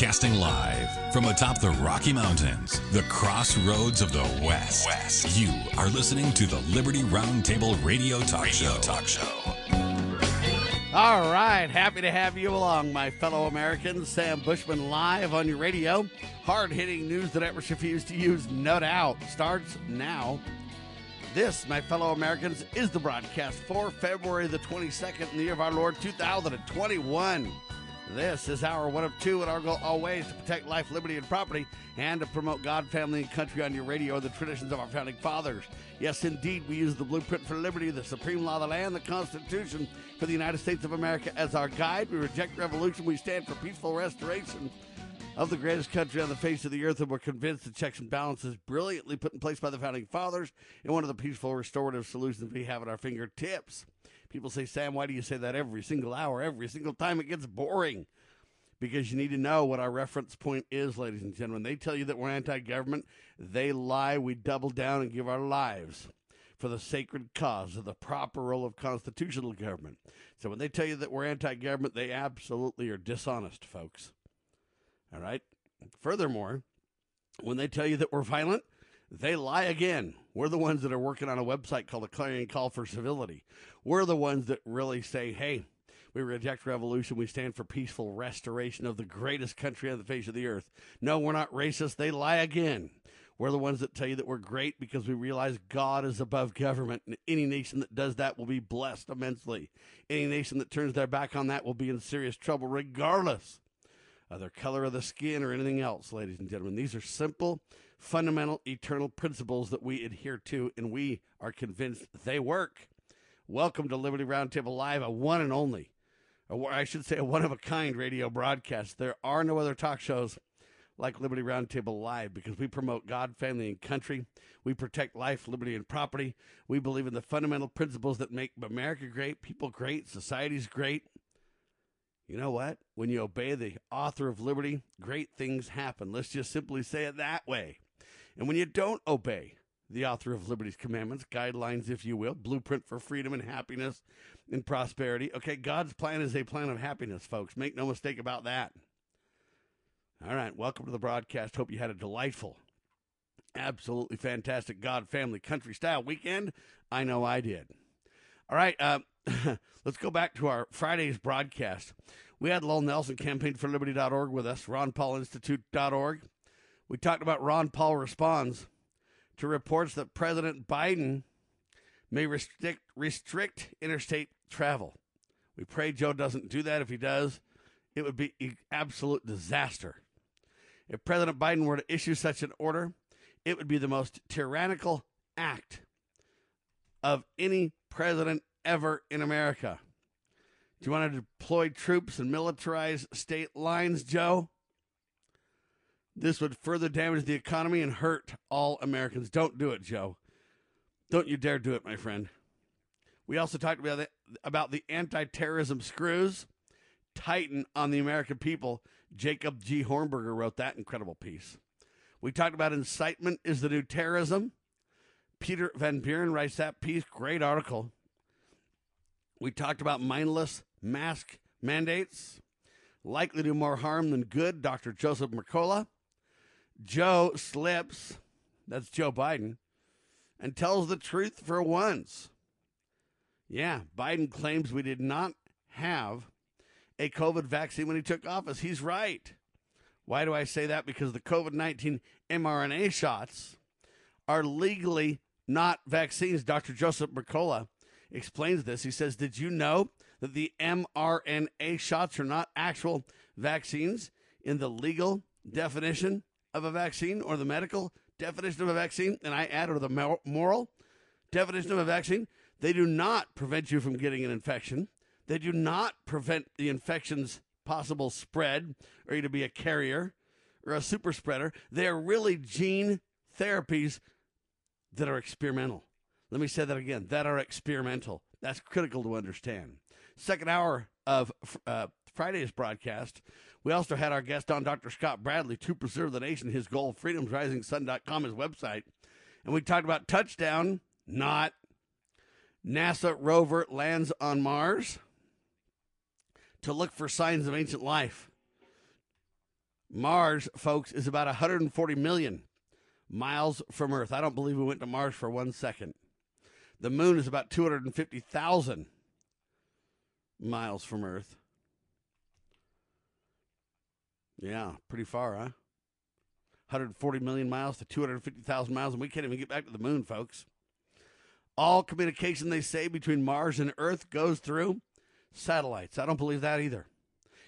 Broadcasting live from atop the Rocky Mountains, the crossroads of the West. West. You are listening to the Liberty Roundtable Radio Talk radio Show. Talk Show. All right, happy to have you along, my fellow Americans. Sam Bushman live on your radio. Hard hitting news that Everett refused to use, no doubt, starts now. This, my fellow Americans, is the broadcast for February the 22nd in the year of our Lord 2021. This is our one of two, and our goal always to protect life, liberty, and property, and to promote God, family, and country on your radio and the traditions of our founding fathers. Yes, indeed, we use the blueprint for liberty, the supreme law of the land, the Constitution for the United States of America as our guide. We reject revolution. We stand for peaceful restoration of the greatest country on the face of the earth, and we're convinced the checks and balances brilliantly put in place by the founding fathers and one of the peaceful restorative solutions we have at our fingertips. People say, Sam, why do you say that every single hour, every single time? It gets boring. Because you need to know what our reference point is, ladies and gentlemen. They tell you that we're anti government. They lie. We double down and give our lives for the sacred cause of the proper role of constitutional government. So when they tell you that we're anti government, they absolutely are dishonest, folks. All right? Furthermore, when they tell you that we're violent, they lie again. We're the ones that are working on a website called the Clarion Call for Civility. We're the ones that really say, hey, we reject revolution. We stand for peaceful restoration of the greatest country on the face of the earth. No, we're not racist. They lie again. We're the ones that tell you that we're great because we realize God is above government, and any nation that does that will be blessed immensely. Any nation that turns their back on that will be in serious trouble, regardless of their color of the skin or anything else, ladies and gentlemen. These are simple, fundamental, eternal principles that we adhere to, and we are convinced they work. Welcome to Liberty Roundtable Live, a one and only, or I should say, a one of a kind radio broadcast. There are no other talk shows like Liberty Roundtable Live because we promote God, family, and country. We protect life, liberty, and property. We believe in the fundamental principles that make America great, people great, societies great. You know what? When you obey the author of liberty, great things happen. Let's just simply say it that way. And when you don't obey the author of liberty's commandments, guidelines, if you will, blueprint for freedom and happiness and prosperity, okay, God's plan is a plan of happiness, folks. Make no mistake about that. All right, welcome to the broadcast. Hope you had a delightful, absolutely fantastic God, family, country style weekend. I know I did. All right, uh, let's go back to our Friday's broadcast. We had Lowell Nelson, campaign for liberty.org with us, ronpaulinstitute.org. We talked about Ron Paul responds to reports that President Biden may restrict, restrict interstate travel. We pray Joe doesn't do that. If he does, it would be absolute disaster. If President Biden were to issue such an order, it would be the most tyrannical act of any president ever in America. Do you want to deploy troops and militarize state lines, Joe? This would further damage the economy and hurt all Americans. Don't do it, Joe. Don't you dare do it, my friend. We also talked about the, about the anti-terrorism screws tighten on the American people. Jacob G. Hornberger wrote that incredible piece. We talked about incitement is the new terrorism. Peter Van Buren writes that piece. Great article. We talked about mindless mask mandates, likely to do more harm than good. Dr. Joseph Mercola. Joe slips, that's Joe Biden, and tells the truth for once. Yeah, Biden claims we did not have a COVID vaccine when he took office. He's right. Why do I say that? Because the COVID 19 mRNA shots are legally not vaccines. Dr. Joseph Mercola explains this. He says, Did you know that the mRNA shots are not actual vaccines in the legal definition of a vaccine or the medical definition of a vaccine? And I add, or the moral definition of a vaccine, they do not prevent you from getting an infection. They do not prevent the infection's possible spread or you to be a carrier or a super spreader. They are really gene therapies that are experimental. Let me say that again that are experimental. That's critical to understand. Second hour of uh, Friday's broadcast, we also had our guest on, Dr. Scott Bradley, to preserve the nation, his goal, freedomsrisingsun.com, his website. And we talked about touchdown, not NASA rover lands on Mars to look for signs of ancient life. Mars, folks, is about 140 million miles from Earth. I don't believe we went to Mars for one second. The moon is about 250,000 miles from Earth. Yeah, pretty far, huh? 140 million miles to 250,000 miles, and we can't even get back to the moon, folks. All communication, they say, between Mars and Earth goes through satellites. I don't believe that either.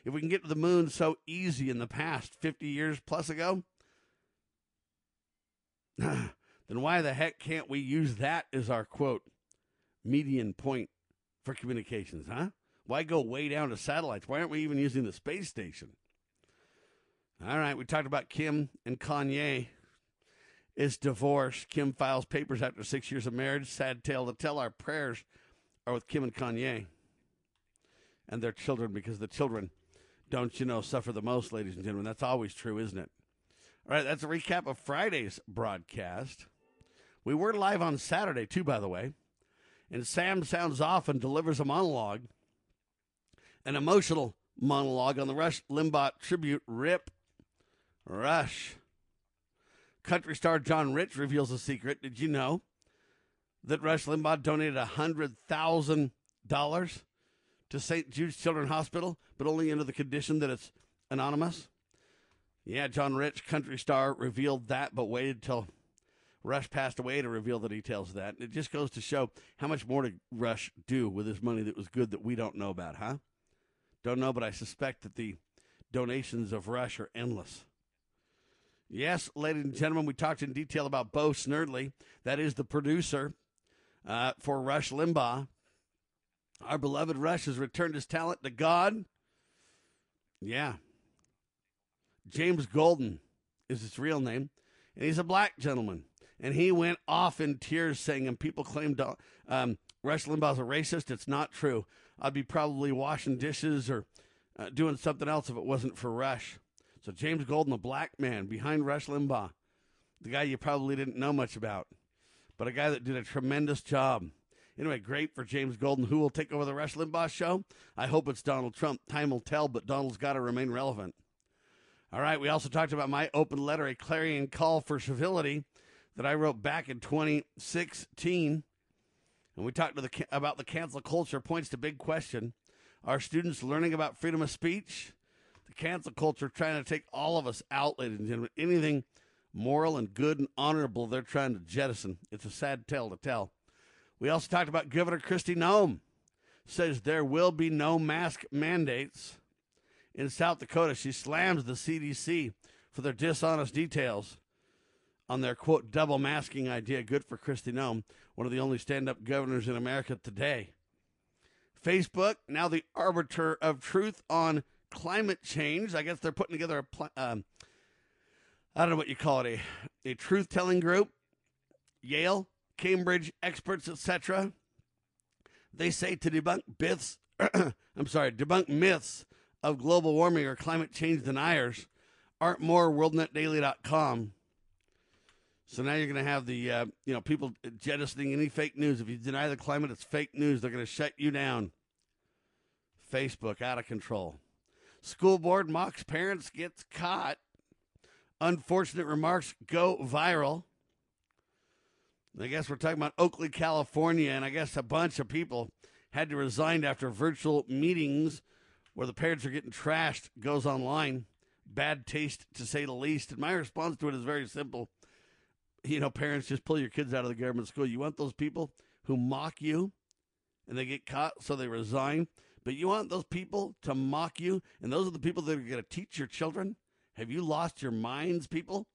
If we can get to the moon so easy in the past 50 years plus ago, then why the heck can't we use that as our quote median point for communications, huh? Why go way down to satellites? Why aren't we even using the space station? All right, we talked about Kim and Kanye is divorced. Kim files papers after six years of marriage. Sad tale to tell. Our prayers are with Kim and Kanye and their children because the children, don't you know, suffer the most, ladies and gentlemen. That's always true, isn't it? All right, that's a recap of Friday's broadcast. We were live on Saturday, too, by the way. And Sam sounds off and delivers a monologue, an emotional monologue on the Rush Limbaugh tribute, Rip Rush. Country star John Rich reveals a secret. Did you know that Rush Limbaugh donated $100,000 to St. Jude's Children's Hospital, but only under the condition that it's anonymous? Yeah, John Rich, country star, revealed that, but waited till Rush passed away to reveal the details of that. And it just goes to show how much more to Rush do with his money that was good that we don't know about, huh? Don't know, but I suspect that the donations of Rush are endless. Yes, ladies and gentlemen, we talked in detail about Bo Snerdley. That is the producer uh, for Rush Limbaugh. Our beloved Rush has returned his talent to God. Yeah. James Golden is his real name, and he's a black gentleman. And he went off in tears saying, and people claimed um, Rush Limbaugh's a racist. It's not true. I'd be probably washing dishes or uh, doing something else if it wasn't for Rush. So James Golden, a black man behind Rush Limbaugh, the guy you probably didn't know much about, but a guy that did a tremendous job. Anyway, great for James Golden. Who will take over the Rush Limbaugh show? I hope it's Donald Trump. Time will tell, but Donald's got to remain relevant. All right, we also talked about my open letter, a clarion call for civility that I wrote back in 2016. And we talked the, about the cancel culture, points to big question. Are students learning about freedom of speech? Cancel culture trying to take all of us out, ladies and gentlemen. Anything moral and good and honorable, they're trying to jettison. It's a sad tale to tell. We also talked about Governor Kristi Noem says there will be no mask mandates in South Dakota. She slams the CDC for their dishonest details on their quote double masking idea. Good for Kristi Noem, one of the only stand up governors in America today. Facebook, now the arbiter of truth on climate change. I guess they're putting together a, pl- um, I don't know what you call it, a, a truth telling group. Yale, Cambridge experts, etc. They say to debunk myths, I'm sorry, debunk myths of global warming or climate change deniers aren't more worldnetdaily.com. So now you're going to have the uh, you know people jettisoning any fake news. If you deny the climate, it's fake news. They're going to shut you down. Facebook out of control. School board mocks parents, gets caught. Unfortunate remarks go viral. I guess we're talking about Oakley, California, and I guess a bunch of people had to resign after virtual meetings where the parents are getting trashed goes online. Bad taste, to say the least. And my response to it is very simple. You know, parents, just pull your kids out of the government school. You want those people who mock you and they get caught, so they resign. But you want those people to mock you, and those are the people that are going to teach your children? Have you lost your minds, people?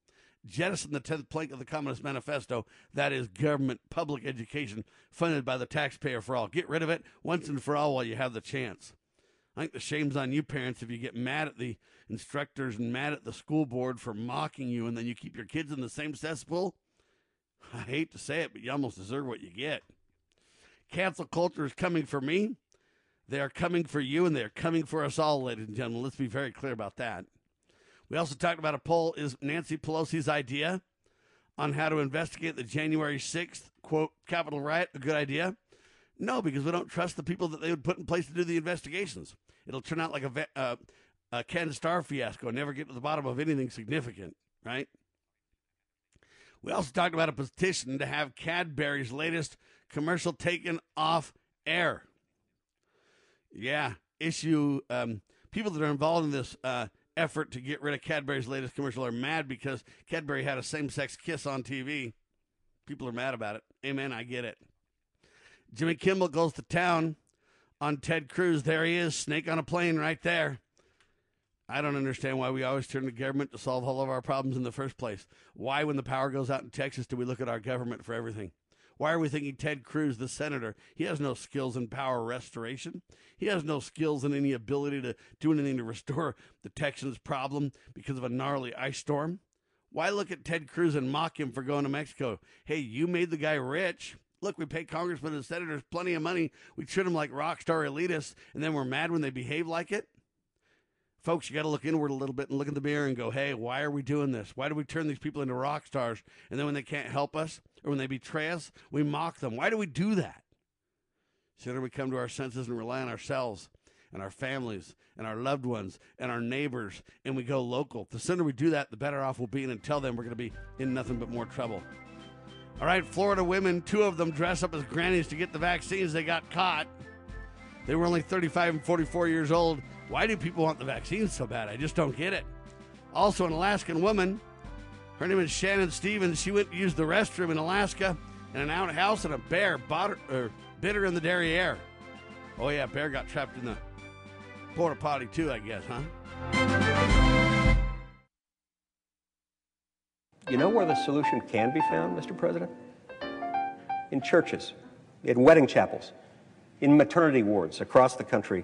Jettison the 10th plank of the Communist Manifesto. That is government public education funded by the taxpayer for all. Get rid of it once and for all while you have the chance. I think the shame's on you, parents, if you get mad at the instructors and mad at the school board for mocking you and then you keep your kids in the same cesspool. I hate to say it, but you almost deserve what you get. Cancel culture is coming for me. They are coming for you and they're coming for us all, ladies and gentlemen. Let's be very clear about that. We also talked about a poll is Nancy Pelosi's idea on how to investigate the January 6th, quote, Capitol riot a good idea? No, because we don't trust the people that they would put in place to do the investigations. It'll turn out like a, uh, uh, Ken Starr fiasco, and never get to the bottom of anything significant, right? We also talked about a petition to have Cadbury's latest commercial taken off air. Yeah, issue um, people that are involved in this uh, effort to get rid of Cadbury's latest commercial are mad because Cadbury had a same sex kiss on TV. People are mad about it. Amen. I get it. Jimmy Kimmel goes to town on Ted Cruz. There he is, snake on a plane right there. I don't understand why we always turn to government to solve all of our problems in the first place. Why, when the power goes out in Texas, do we look at our government for everything? Why are we thinking Ted Cruz, the senator? He has no skills in power restoration. He has no skills in any ability to do anything to restore the Texans' problem because of a gnarly ice storm. Why look at Ted Cruz and mock him for going to Mexico? Hey, you made the guy rich. Look, we pay congressmen and senators plenty of money. We treat them like rock star elitists, and then we're mad when they behave like it. Folks, you got to look inward a little bit and look in the mirror and go, hey, why are we doing this? Why do we turn these people into rock stars? And then when they can't help us or when they betray us, we mock them. Why do we do that? Sooner we come to our senses and rely on ourselves and our families and our loved ones and our neighbors and we go local. The sooner we do that, the better off we'll be. And until then, we're going to be in nothing but more trouble. All right, Florida women, two of them dress up as grannies to get the vaccines. They got caught. They were only 35 and 44 years old. Why do people want the vaccine so bad? I just don't get it. Also, an Alaskan woman, her name is Shannon Stevens. She went to use the restroom in Alaska in an outhouse, and a bear bought her, or bit her in the derriere. Oh, yeah, bear got trapped in the porta potty, too, I guess, huh? You know where the solution can be found, Mr. President? In churches, in wedding chapels, in maternity wards across the country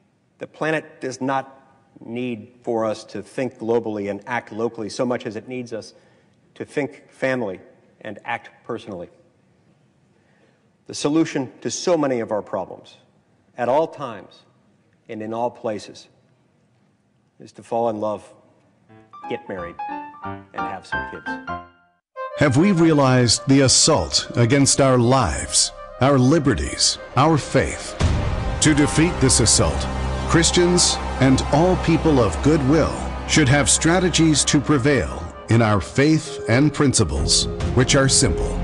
The planet does not need for us to think globally and act locally so much as it needs us to think family and act personally. The solution to so many of our problems, at all times and in all places, is to fall in love, get married, and have some kids. Have we realized the assault against our lives, our liberties, our faith? To defeat this assault, Christians and all people of goodwill should have strategies to prevail in our faith and principles, which are simple.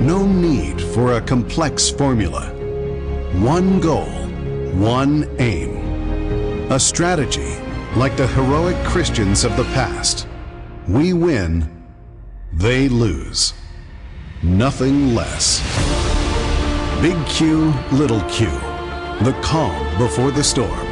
No need for a complex formula. One goal, one aim. A strategy like the heroic Christians of the past. We win, they lose. Nothing less. Big Q, Little Q. The Calm Before the Storm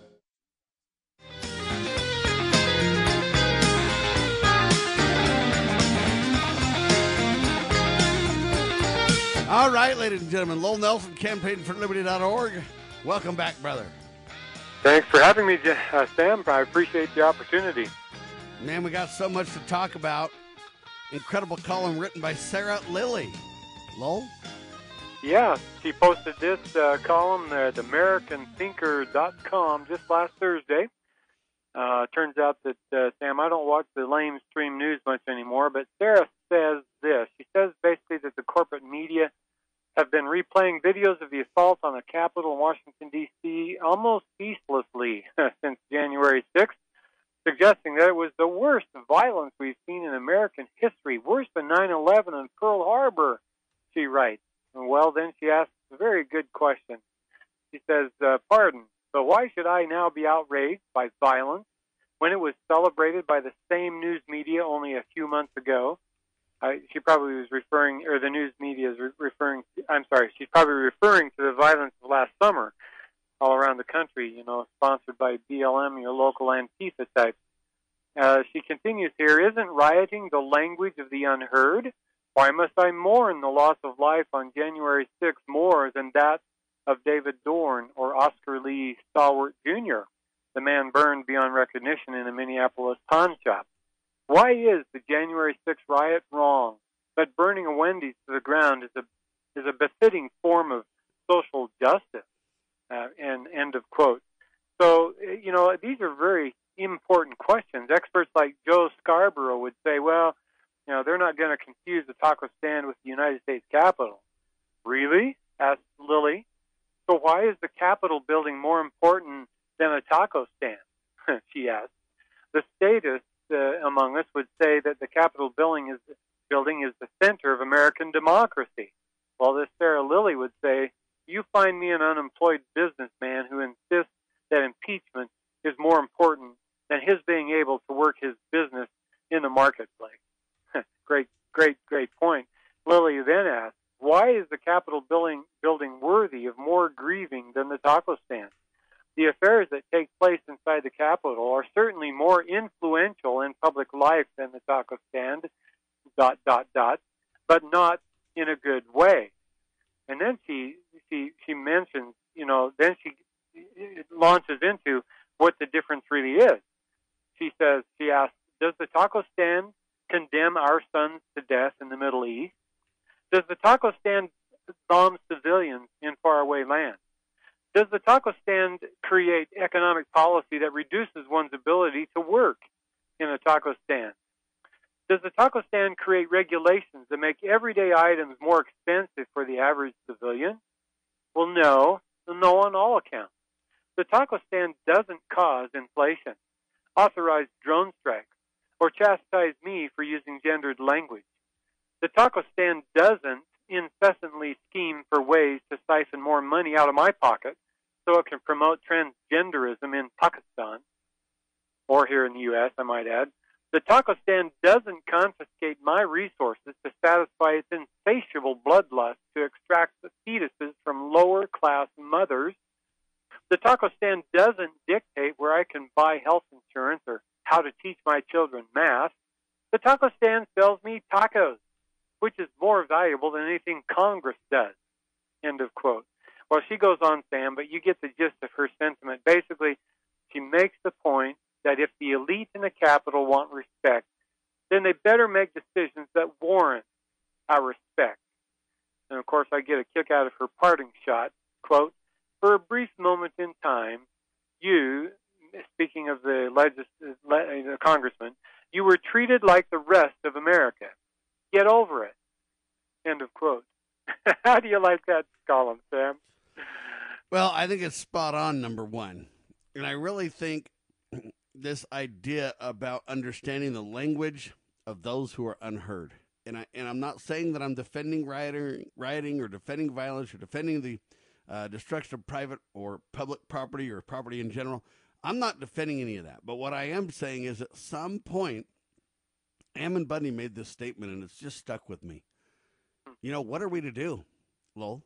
All right, ladies and gentlemen, Lowell Nelson, from campaignforliberty.org. Welcome back, brother. Thanks for having me, uh, Sam. I appreciate the opportunity. Man, we got so much to talk about. Incredible column written by Sarah Lilly. Lowell? Yeah, she posted this uh, column at AmericanThinker.com just last Thursday. Uh, turns out that, uh, Sam, I don't watch the lamestream news much anymore, but Sarah says this. She says basically that the corporate media have been replaying videos of the assault on the Capitol in Washington, D.C. almost ceaselessly since January 6th, suggesting that it was the worst violence we've seen in American history, worse than 9 11 and Pearl Harbor, she writes. and Well, then she asks a very good question. She says, uh, Pardon, but why should I now be outraged by violence when it was celebrated by the same news media only a few months ago? Uh, she probably was referring, or the news media is re- referring. To, I'm sorry, she's probably referring to the violence of last summer all around the country. You know, sponsored by BLM, your local Antifa types. Uh, she continues here, isn't rioting the language of the unheard? Why must I mourn the loss of life on January 6th more than that of David Dorn or Oscar Lee Stallworth Jr., the man burned beyond recognition in a Minneapolis pawn shop? Why is the January 6th riot wrong, but burning a Wendy's to the ground is a is a befitting form of social justice? Uh, and end of quote. So you know these are very important questions. Experts like Joe Scarborough would say, well, you know, they're not going to confuse the taco stand with the United States Capitol. Really? asked Lily. So why is the Capitol building more important than a taco stand? she asked. The statists uh, among us would say that the Capitol building is building is the center of American democracy, while this Sarah Lily would say, "You find me an unemployed businessman who insists that impeachment is more important than his being able to work his business in the marketplace. great, great, great point. Lily then asked, why is the Capitol building, building worthy of more grieving than the taco stand? The affairs that take place inside the Capitol are certainly more influential in public life than the taco stand, dot, dot, dot, but not in a good way. And then she, she, she mentions, you know, then she launches into what the difference really is she says, she asks, does the taco stand condemn our sons to death in the Middle East? Does the taco stand bomb civilians in faraway lands? Does the taco stand create economic policy that reduces one's ability to work in a taco stand? Does the taco stand create regulations that make everyday items more expensive for the average civilian? Well, no, no on all accounts. The taco stand doesn't cause inflation authorize drone strikes, or chastise me for using gendered language. The taco stand doesn't incessantly scheme for ways to siphon more money out of my pocket so it can promote transgenderism in Pakistan, or here in the U.S., I might add. The taco stand doesn't confiscate my resources to satisfy its insatiable bloodlust to extract the fetuses from lower class mothers the taco stand doesn't dictate where I can buy health insurance or how to teach my children math. The taco stand sells me tacos, which is more valuable than anything Congress does. End of quote. Well, she goes on, Sam, but you get the gist of her sentiment. Basically, she makes the point that if the elite in the capital want respect, then they better make decisions that warrant our respect. And of course, I get a kick out of her parting shot. Quote, for a brief moment in time, you, speaking of the legis- le- congressman, you were treated like the rest of America. Get over it. End of quote. How do you like that column, Sam? Well, I think it's spot on, number one. And I really think this idea about understanding the language of those who are unheard. And I and I'm not saying that I'm defending rioting, rioting or defending violence or defending the uh, destruction of private or public property or property in general. I'm not defending any of that. But what I am saying is at some point, Ammon Bundy made this statement and it's just stuck with me. You know, what are we to do, Lowell?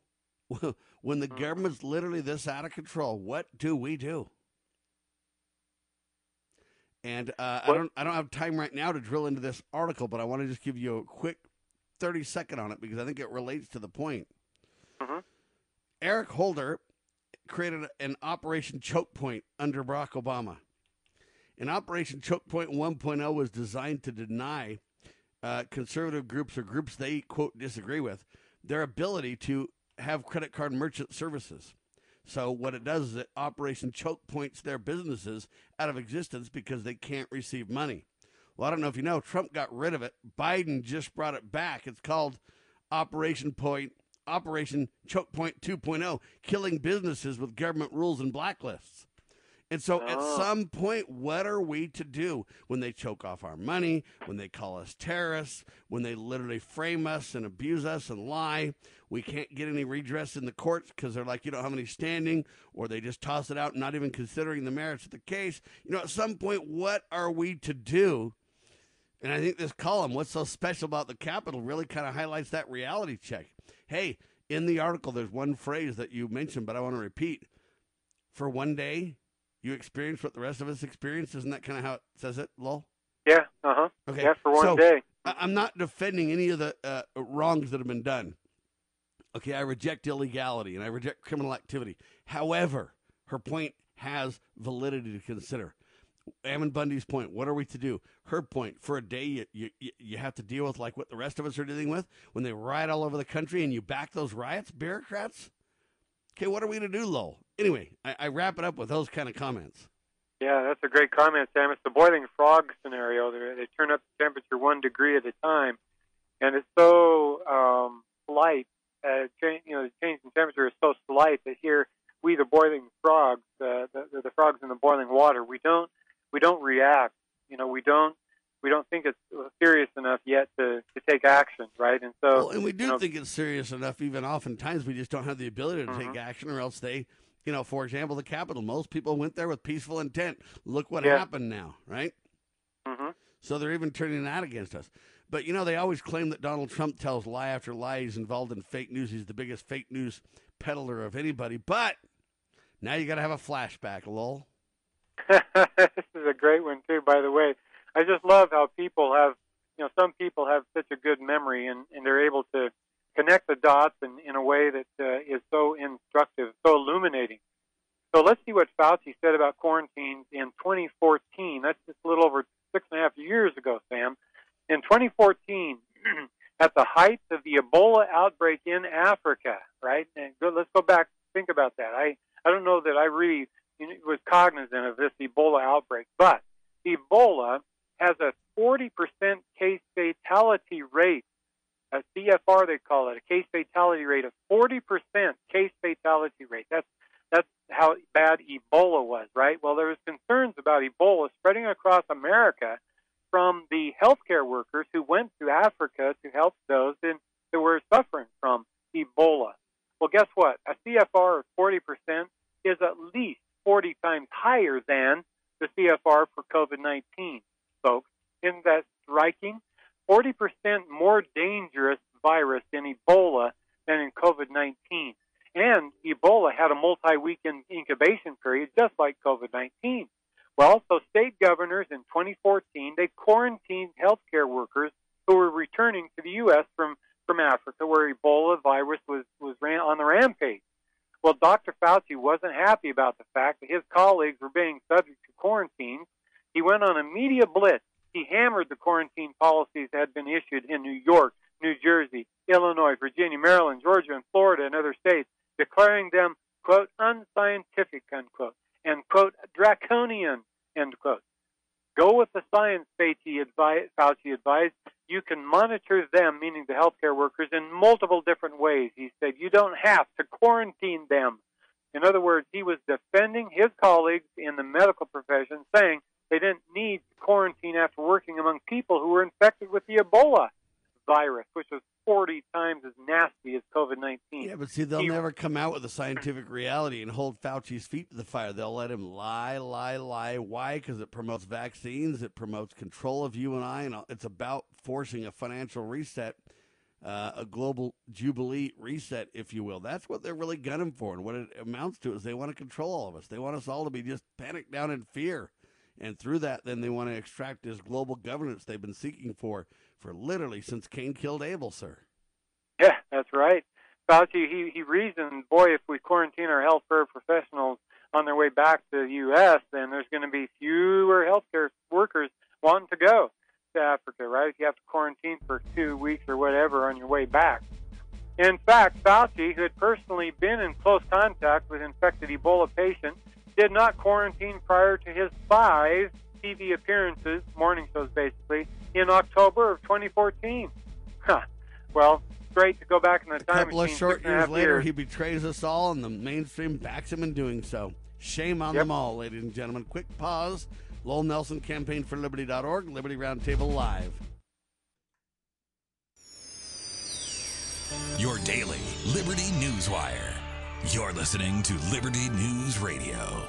when the government's literally this out of control, what do we do? And uh, I don't I don't have time right now to drill into this article, but I want to just give you a quick 30 second on it because I think it relates to the point. Mm-hmm. Eric Holder created an Operation Choke Point under Barack Obama. An Operation Choke Point 1.0 was designed to deny uh, conservative groups or groups they, quote, disagree with their ability to have credit card merchant services. So what it does is it Operation Choke Points their businesses out of existence because they can't receive money. Well, I don't know if you know, Trump got rid of it. Biden just brought it back. It's called Operation Point Operation Choke Point 2.0, killing businesses with government rules and blacklists. And so oh. at some point, what are we to do when they choke off our money, when they call us terrorists, when they literally frame us and abuse us and lie? We can't get any redress in the courts because they're like, you don't have any standing, or they just toss it out, not even considering the merits of the case. You know, at some point, what are we to do? And I think this column, what's so special about the Capitol, really kind of highlights that reality check. Hey, in the article, there's one phrase that you mentioned, but I want to repeat. For one day, you experience what the rest of us experience. Isn't that kind of how it says it, Lowell? Yeah. Uh huh. Okay. Yeah, for one so, day. I- I'm not defending any of the uh, wrongs that have been done. Okay, I reject illegality and I reject criminal activity. However, her point has validity to consider. Ammon Bundy's point, what are we to do? Her point, for a day, you, you, you have to deal with like what the rest of us are dealing with when they riot all over the country and you back those riots, bureaucrats? Okay, what are we to do, Lowell? Anyway, I, I wrap it up with those kind of comments. Yeah, that's a great comment, Sam. It's the boiling frog scenario. They, they turn up the temperature one degree at a time, and it's so um, slight. Uh, change, you know, the change in temperature is so slight that here we, the boiling frogs, uh, the, the, the frogs in the boiling water, we don't we don't react. You know, we don't we don't think it's serious enough yet to, to take action, right? And so, Well, and we do you know, think it's serious enough. Even oftentimes, we just don't have the ability to Mhm. take action, or else they, you know, for example, the Capitol. Most people went there with peaceful intent. Look what Yeah. happened now, right? mhm. So they're even turning that against us. But you know, they always claim that Donald Trump tells lie after lie. He's involved in fake news. He's the biggest fake news peddler of anybody. But now you got to have a flashback, lol. this is a great one too, by the way. I just love how people have, you know, some people have such a good memory and, and they're able to connect the dots in, in a way that uh, is so instructive, so illuminating. So let's see what Fauci said about quarantines in 2014. That's just a little over six and a half years ago, Sam. In 2014, at the height of the Ebola outbreak in Africa, right? And go, let's go back, think about that. I, I don't know that I really was cognizant of this Ebola outbreak, but Ebola has a 40% case fatality rate, a CFR they call it, a case fatality rate of 40% case fatality rate. That's that's how bad Ebola was, right? Well, there was concerns about Ebola spreading across America from the healthcare workers who went to Africa to help those in, who were suffering from Ebola. Well, guess what? A CFR of 40% is at least 40 times higher than the CFR for COVID 19, folks. Isn't that striking? 40% more dangerous virus in Ebola than in COVID 19. And Ebola had a multi week incubation period, just like COVID 19. Well, so state governors in 2014, they quarantined healthcare workers who were returning to the U.S. from, from Africa, where Ebola virus was, was ran on the rampage. Well, Dr. Fauci wasn't happy about the fact that his colleagues were being subject to quarantine. He went on a media blitz. He hammered the quarantine policies that had been issued in New York, New Jersey, Illinois, Virginia, Maryland, Georgia, and Florida, and other states, declaring them, quote, unscientific, unquote, and, quote, draconian, end quote. Go with the science, Fauci advised, Fauci advised. You can monitor them, meaning the healthcare workers, in multiple different ways. He said you don't have to quarantine them. In other words, he was defending his colleagues in the medical profession, saying they didn't need quarantine after working among people who were infected with the Ebola virus, which was 40 times as nasty as COVID 19. Yeah, but see, they'll He- never come out with a scientific reality and hold Fauci's feet to the fire. They'll let him lie, lie, lie. Why? Because it promotes vaccines, it promotes control of you and I, and it's about forcing a financial reset, uh, a global jubilee reset, if you will. That's what they're really gunning for, and what it amounts to is they want to control all of us. They want us all to be just panicked down in fear, and through that, then they want to extract this global governance they've been seeking for for literally since Cain killed Abel, sir. Yeah, that's right. Fauci, he, he reasoned, boy, if we quarantine our healthcare professionals on their way back to the U.S., then there's going to be fewer healthcare workers wanting to go to Africa, right? If you have to quarantine for two weeks or whatever on your way back. In fact, Fauci, who had personally been in close contact with infected Ebola patients, did not quarantine prior to his five TV appearances, morning shows basically, in October of 2014. Huh. Well, great to go back in the A time couple of short six years later, years. he betrays us all, and the mainstream backs him in doing so. Shame on Yep. them all, ladies and gentlemen. Quick pause. Lowell Nelson, Campaign for Liberty.org, Liberty Roundtable Live. Your daily Liberty News Wire. You're listening to Liberty News Radio.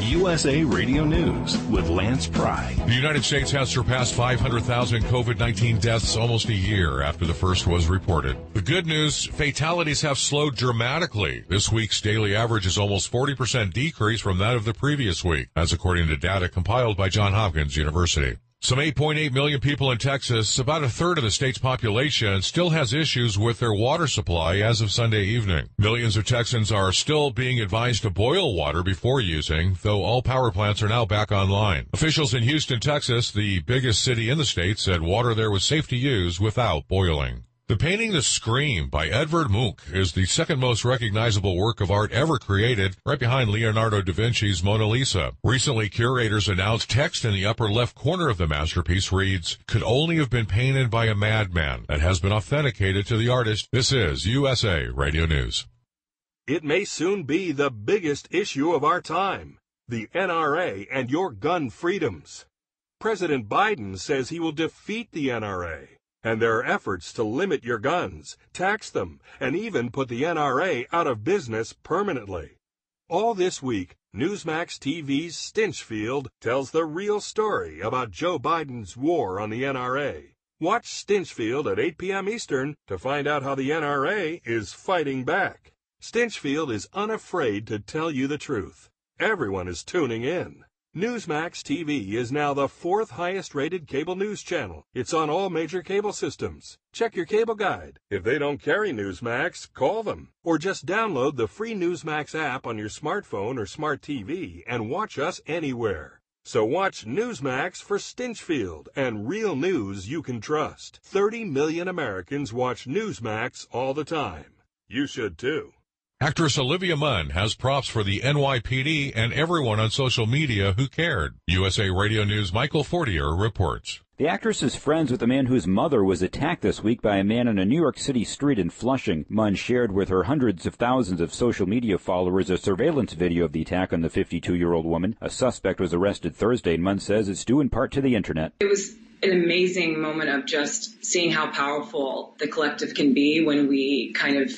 USA Radio News with Lance Pry. The United States has surpassed 500,000 COVID 19 deaths almost a year after the first was reported. The good news fatalities have slowed dramatically. This week's daily average is almost 40% decrease from that of the previous week, as according to data compiled by Johns Hopkins University. Some 8.8 million people in Texas, about a third of the state's population, still has issues with their water supply as of Sunday evening. Millions of Texans are still being advised to boil water before using, though all power plants are now back online. Officials in Houston, Texas, the biggest city in the state, said water there was safe to use without boiling. The painting The Scream by Edvard Munch is the second most recognizable work of art ever created, right behind Leonardo da Vinci's Mona Lisa. Recently, curators announced text in the upper left corner of the masterpiece reads, could only have been painted by a madman that has been authenticated to the artist. This is USA Radio News. It may soon be the biggest issue of our time, the NRA and your gun freedoms. President Biden says he will defeat the NRA and their efforts to limit your guns, tax them, and even put the NRA out of business permanently. All this week, Newsmax TV's Stinchfield tells the real story about Joe Biden's war on the NRA. Watch Stinchfield at 8 p.m. Eastern to find out how the NRA is fighting back. Stinchfield is unafraid to tell you the truth. Everyone is tuning in. Newsmax TV is now the fourth highest rated cable news channel. It's on all major cable systems. Check your cable guide. If they don't carry Newsmax, call them. Or just download the free Newsmax app on your smartphone or smart TV and watch us anywhere. So watch Newsmax for Stinchfield and real news you can trust. 30 million Americans watch Newsmax all the time. You should too. Actress Olivia Munn has props for the NYPD and everyone on social media who cared. USA Radio News Michael Fortier reports. The actress is friends with the man whose mother was attacked this week by a man on a New York City street in Flushing. Munn shared with her hundreds of thousands of social media followers a surveillance video of the attack on the 52 year old woman. A suspect was arrested Thursday, and Munn says it's due in part to the internet. It was an amazing moment of just seeing how powerful the collective can be when we kind of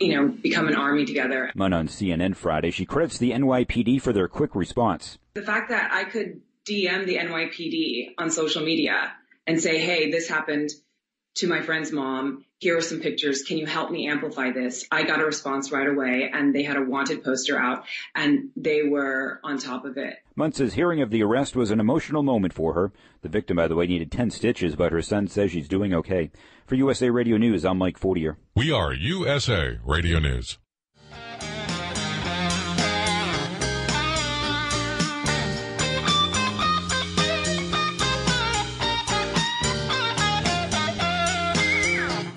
you know, become an army together. Munn on CNN Friday, she credits the NYPD for their quick response. The fact that I could DM the NYPD on social media and say, hey, this happened to my friend's mom. Here are some pictures. Can you help me amplify this? I got a response right away and they had a wanted poster out and they were on top of it. Munn says hearing of the arrest was an emotional moment for her. The victim, by the way, needed 10 stitches, but her son says she's doing okay. For USA Radio News, I'm Mike Fortier. We are USA Radio News.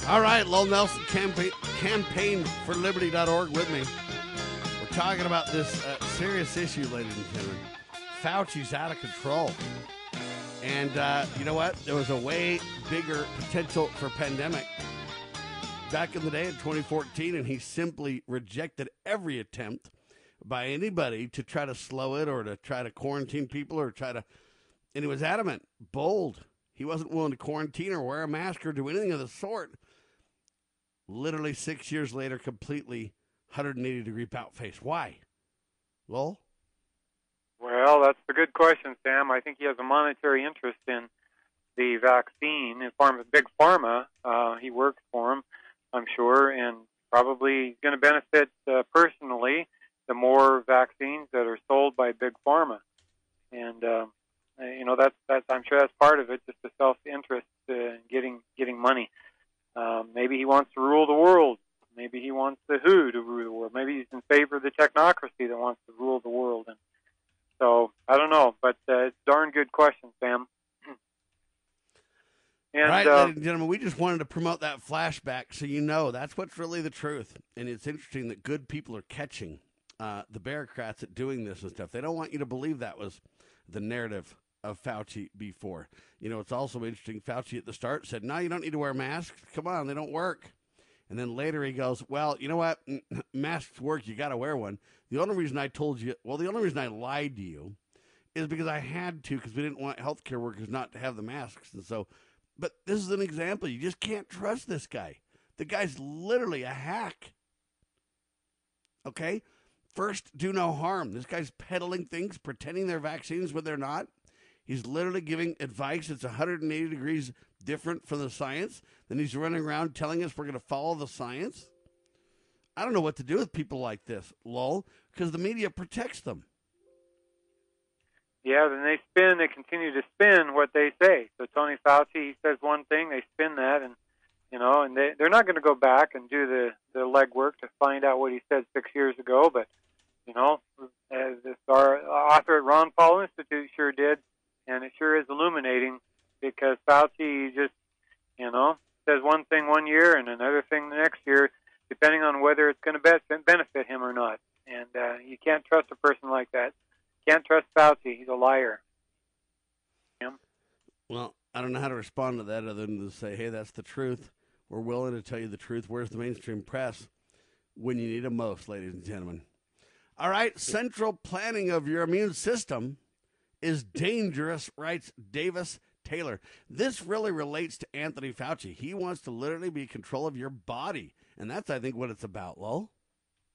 All right, Lowell Nelson campaign, campaign for liberty.org with me. We're talking about this uh, serious issue, ladies and gentlemen. Fauci's out of control. And uh, you know what? There was a way bigger potential for pandemic back in the day in 2014, and he simply rejected every attempt by anybody to try to slow it or to try to quarantine people or try to. And he was adamant, bold. He wasn't willing to quarantine or wear a mask or do anything of the sort. Literally six years later, completely 180 degree pout face. Why? Lowell? Well, that's a good question, Sam. I think he has a monetary interest in the vaccine. In pharma, big pharma, uh, he works for him, I'm sure, and probably going to benefit uh, personally the more vaccines that are sold by big pharma. And uh, you know that's that's I'm sure that's part of it, just the self-interest in getting getting money. Um, maybe he wants to rule the world. Maybe he wants the WHO to rule the world. Maybe he's in favor of the technocracy that wants to rule the world. And so I don't know, but uh, it's a darn good question, Sam. and, right, uh, ladies and gentlemen, we just wanted to promote that flashback so you know that's what's really the truth. And it's interesting that good people are catching uh, the bureaucrats at doing this and stuff. They don't want you to believe that was the narrative of Fauci before. You know, it's also interesting. Fauci at the start said, "No, you don't need to wear masks. Come on, they don't work." And then later he goes, "Well, you know what? Masks work. You got to wear one." The only reason I told you, well, the only reason I lied to you, is because I had to because we didn't want healthcare workers not to have the masks, and so. But this is an example. You just can't trust this guy. The guy's literally a hack. Okay, First, do no harm. This guy's peddling things, pretending they're vaccines when they're not. He's literally giving advice that's 180 degrees different from the science. Then he's running around telling us we're going to follow the science. I don't know what to do with people like this, lol, because the media protects them. Yeah, then they spin, they continue to spin what they say. So Tony Fauci he says one thing, they spin that, and you know, and they they're not going to go back and do the the legwork to find out what he said six years ago. But you know, as this our author at Ron Paul Institute sure did, and it sure is illuminating because Fauci just you know says one thing one year and another thing the next year, depending on whether it's going to benefit him or not. And uh, you can't trust a person like that. Can't trust Fauci. He's a liar. Him. Well, I don't know how to respond to that other than to say, hey, that's the truth. We're willing to tell you the truth. Where's the mainstream press when you need them most, ladies and gentlemen? All right, central planning of your immune system is dangerous, writes Davis Taylor. This really relates to Anthony Fauci. He wants to literally be control of your body. And that's, I think, what it's about, Lowell.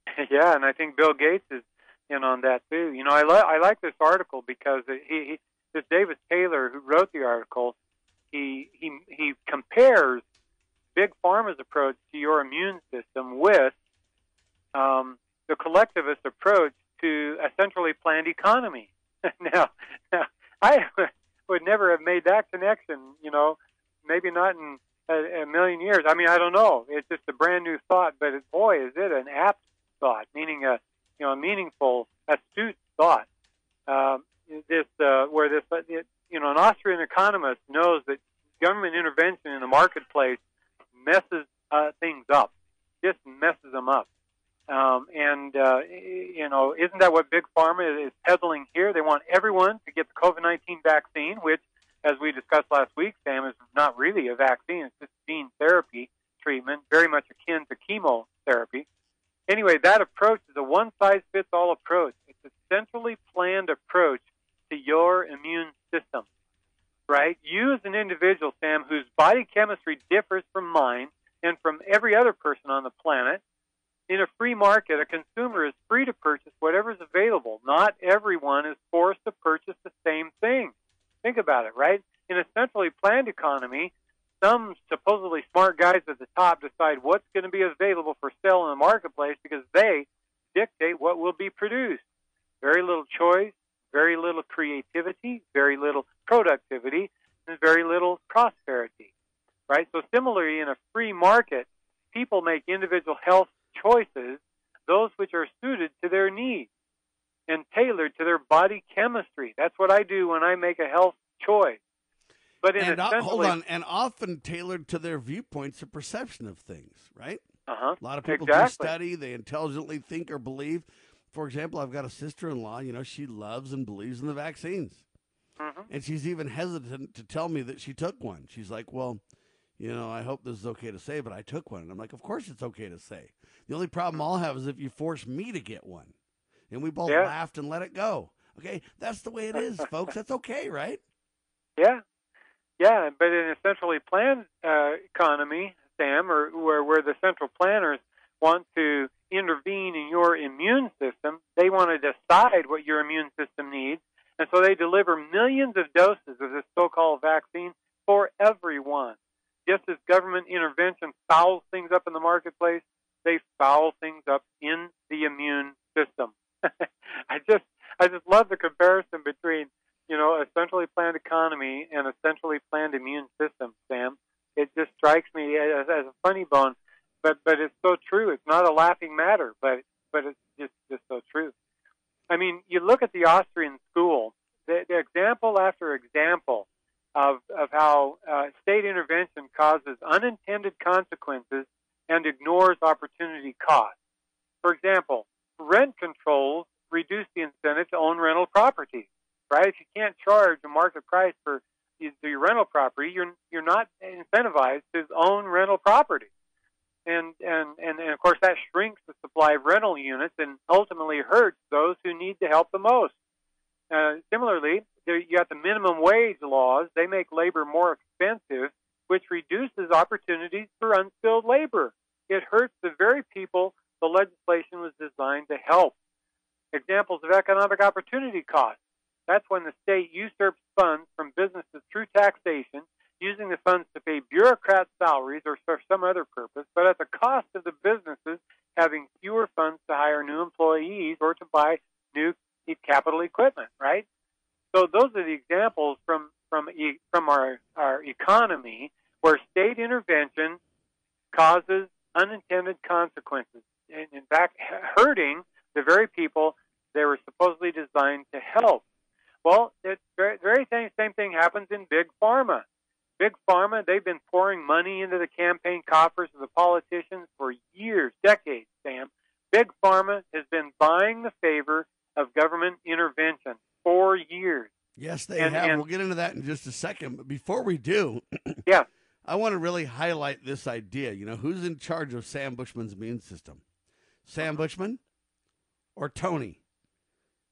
Yeah, and I think Bill Gates is in on that too. You know, I, li- I like this article because he, he this Davis Taylor who wrote the article. He he he compares big pharma's approach to your immune system with um, the collectivist approach to a centrally planned economy. now, now, I would never have made that connection. You know, maybe not in a, a million years. I mean, I don't know. It's just a brand new thought, but it, boy, is it an apt thought, meaning a you know a meaningful, astute thought. Um, this uh, where this uh, you know an Austrian economist knows that government intervention in the marketplace messes uh, things up, just messes them up. Um, and uh, you know, isn't that what big pharma is peddling here? They want everyone to get the COVID-19 vaccine, which, as we discussed last week, Sam, is not really a vaccine; it's just gene therapy treatment, very much akin to chemotherapy. Anyway, that approach is a one-size-fits-all approach. It's a centrally planned approach to your immune system right? You as an individual, Sam, whose body chemistry differs from mine and from every other person on the planet, in a free market, a consumer is free to purchase whatever is available. Not everyone is forced to purchase the same thing. Think about it, right? In a centrally planned economy, some supposedly smart guys at the top decide what's going to be available for sale in the marketplace because they dictate what will be produced. Very little choice, very little creativity, very little productivity, and very little prosperity. Right? So similarly, in a free market, people make individual health choices, those which are suited to their needs and tailored to their body chemistry. That's what I do when I make a health choice. But in and, essentially, hold on, and often tailored to their viewpoints or perception of things, right? Uh-huh. A lot of people exactly. do study, they intelligently think or believe for example, I've got a sister in law, you know, she loves and believes in the vaccines. Mm-hmm. And she's even hesitant to tell me that she took one. She's like, well, you know, I hope this is okay to say, but I took one. And I'm like, of course it's okay to say. The only problem I'll have is if you force me to get one. And we both Yeah. laughed and let it go. Okay, that's the way it is, folks. That's okay, right? Yeah, yeah, but in a centrally planned uh, economy, Sam, or where where the central planners want to intervene in your immune system, they want to decide what your immune system needs, and so they deliver millions of doses of this so-called vaccine for everyone. Just as government intervention fouls things up in the marketplace, they foul things up in the immune system. I just I just love the comparison between you know a centrally planned economy and a centrally planned immune system, Sam. It just strikes me as, as a funny bone, but but it's so true. It's not a laughing matter, but but it's just just so true. I mean, you look at the Austrian school, the, the example after example of of how uh, state intervention causes unintended consequences and ignores opportunity costs. For example, rent controls reduce the incentive to own rental property. Right? If you can't charge a market price for your your rental property, you're you're not incentivized to own rental property. And, and and and of course that shrinks the supply of rental units and ultimately hurts those who need the help the most. Uh, similarly, there, you got the minimum wage laws. They make labor more expensive, which reduces opportunities for unskilled labor. It hurts the very people the legislation was designed to help. Examples of economic opportunity cost. That's when the state usurps funds from businesses through taxation, using the funds to pay bureaucrats' salaries or for some other purpose, but at the cost of the businesses having fewer funds to hire new employees or to buy new capital equipment, right? So those are the examples from from from our our economy where state intervention causes unintended consequences, and in fact, hurting the very people they were supposedly designed to help. Well, it's very, very same, same thing happens in big pharma. Big pharma, they've been pouring money into the campaign coffers of the politicians for years, decades, Sam. Big pharma has been buying the favor of government intervention for years. Yes, they And- have. and- we'll get into that in just a second. But before we do, yeah, I want to really highlight this idea. You know, who's in charge of Sam Bushman's immune system? Sam uh-huh. Bushman or Tony?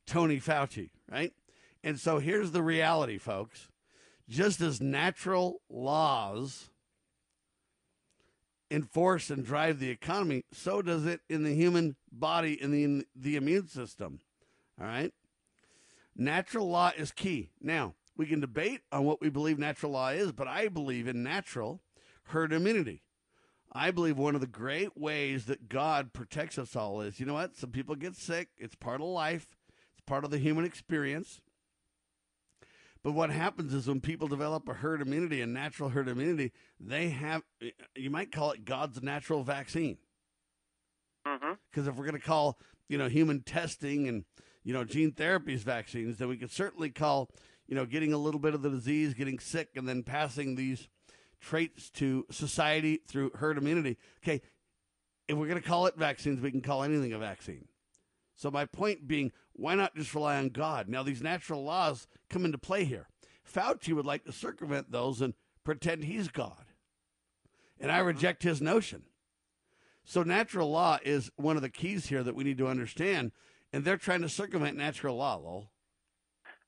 Tony Fauci, right? And so here's the reality, folks. Just as natural laws enforce and drive the economy, so does it in the human body in the in the immune system. All right? Natural law is key. Now, we can debate on what we believe natural law is, but I believe in natural herd immunity. I believe one of the great ways that God protects us all is you know what? Some people get sick. It's part of life, it's part of the human experience. But what happens is when people develop a herd immunity, a natural herd immunity, they have, you might call it God's natural vaccine. Mm-hmm. Because if we're going to call, you know, human testing and, you know, gene therapies vaccines, then we could certainly call, you know, getting a little bit of the disease, getting sick, and then passing these traits to society through herd immunity. Okay, if we're going to call it vaccines, we can call anything a vaccine. So my point being, why not just rely on God? Now these natural laws come into play here. Fauci would like to circumvent those and pretend he's God. And I reject his notion. So natural law is one of the keys here that we need to understand. And they're trying to circumvent natural law, Lowell.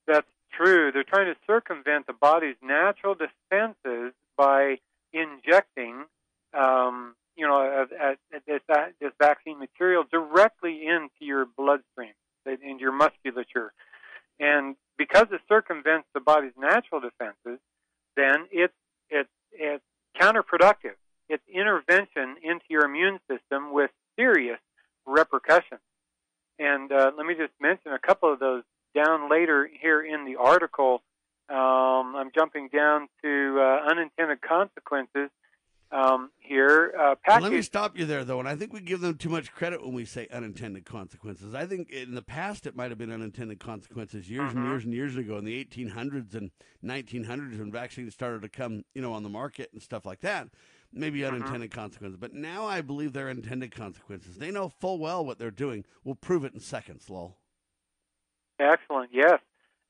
That's true. They're trying to circumvent the body's natural defenses by injecting, um, you know, a, a, a, this, this vaccine material directly into your bloodstream, into your musculature. And because it circumvents the body's natural defenses, then it's it's it's counterproductive. It's intervention into your immune system with serious repercussions. And uh, let me just mention a couple of those down later here in the article. Um, I'm jumping down to uh, unintended consequences um, here. Uh, Well, let me stop you there, though, and I think we give them too much credit when we say unintended consequences. I think in the past it might have been unintended consequences years and Mhm. years and years ago in the 1800s and 1900s when vaccines started to come, you know, on the market and stuff like that. Maybe unintended consequences, but now I believe they're intended consequences. They know full well what they're doing. We'll prove it in seconds, lol. Excellent. Yes.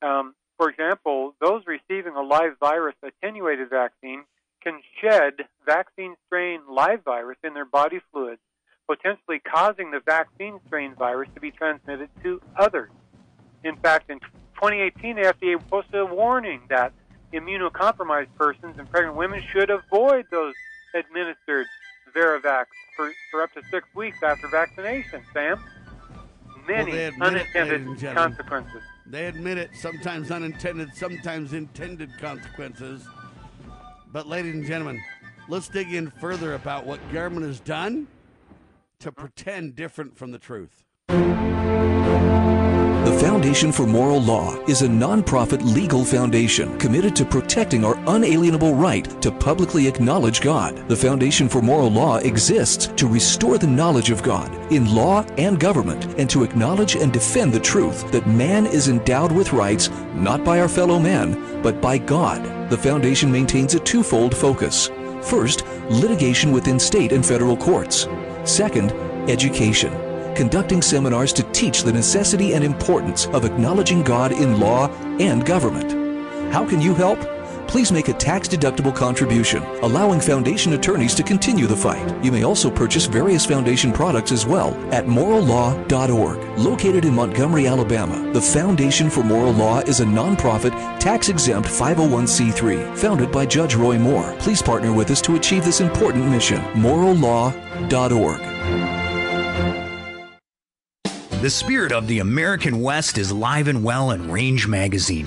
Um, for example, those receiving a live virus attenuated vaccine can shed vaccine strain live virus in their body fluids, potentially causing the vaccine strain virus to be transmitted to others. In fact, in 2018, the FDA posted a warning that immunocompromised persons and pregnant women should avoid those administered Varivax for, for up to six weeks after vaccination. Sam, many it, unintended gentlemen. consequences. They admit it, sometimes unintended, sometimes intended consequences. But, ladies and gentlemen, let's dig in further about what government has done to pretend different from the truth. The Foundation for Moral Law is a nonprofit legal foundation committed to protecting our unalienable right to publicly acknowledge God. The Foundation for Moral Law exists to restore the knowledge of God in law and government and to acknowledge and defend the truth that man is endowed with rights not by our fellow man, but by God. The Foundation maintains a twofold focus. First, litigation within state and federal courts. Second, education conducting seminars to teach the necessity and importance of acknowledging God in law and government. How can you help? Please make a tax-deductible contribution, allowing foundation attorneys to continue the fight. You may also purchase various foundation products as well at morallaw.org. Located in Montgomery, Alabama, the Foundation for Moral Law is a nonprofit, tax-exempt 501c3 founded by Judge Roy Moore. Please partner with us to achieve this important mission. morallaw.org. The spirit of the American West is live and well in Range Magazine,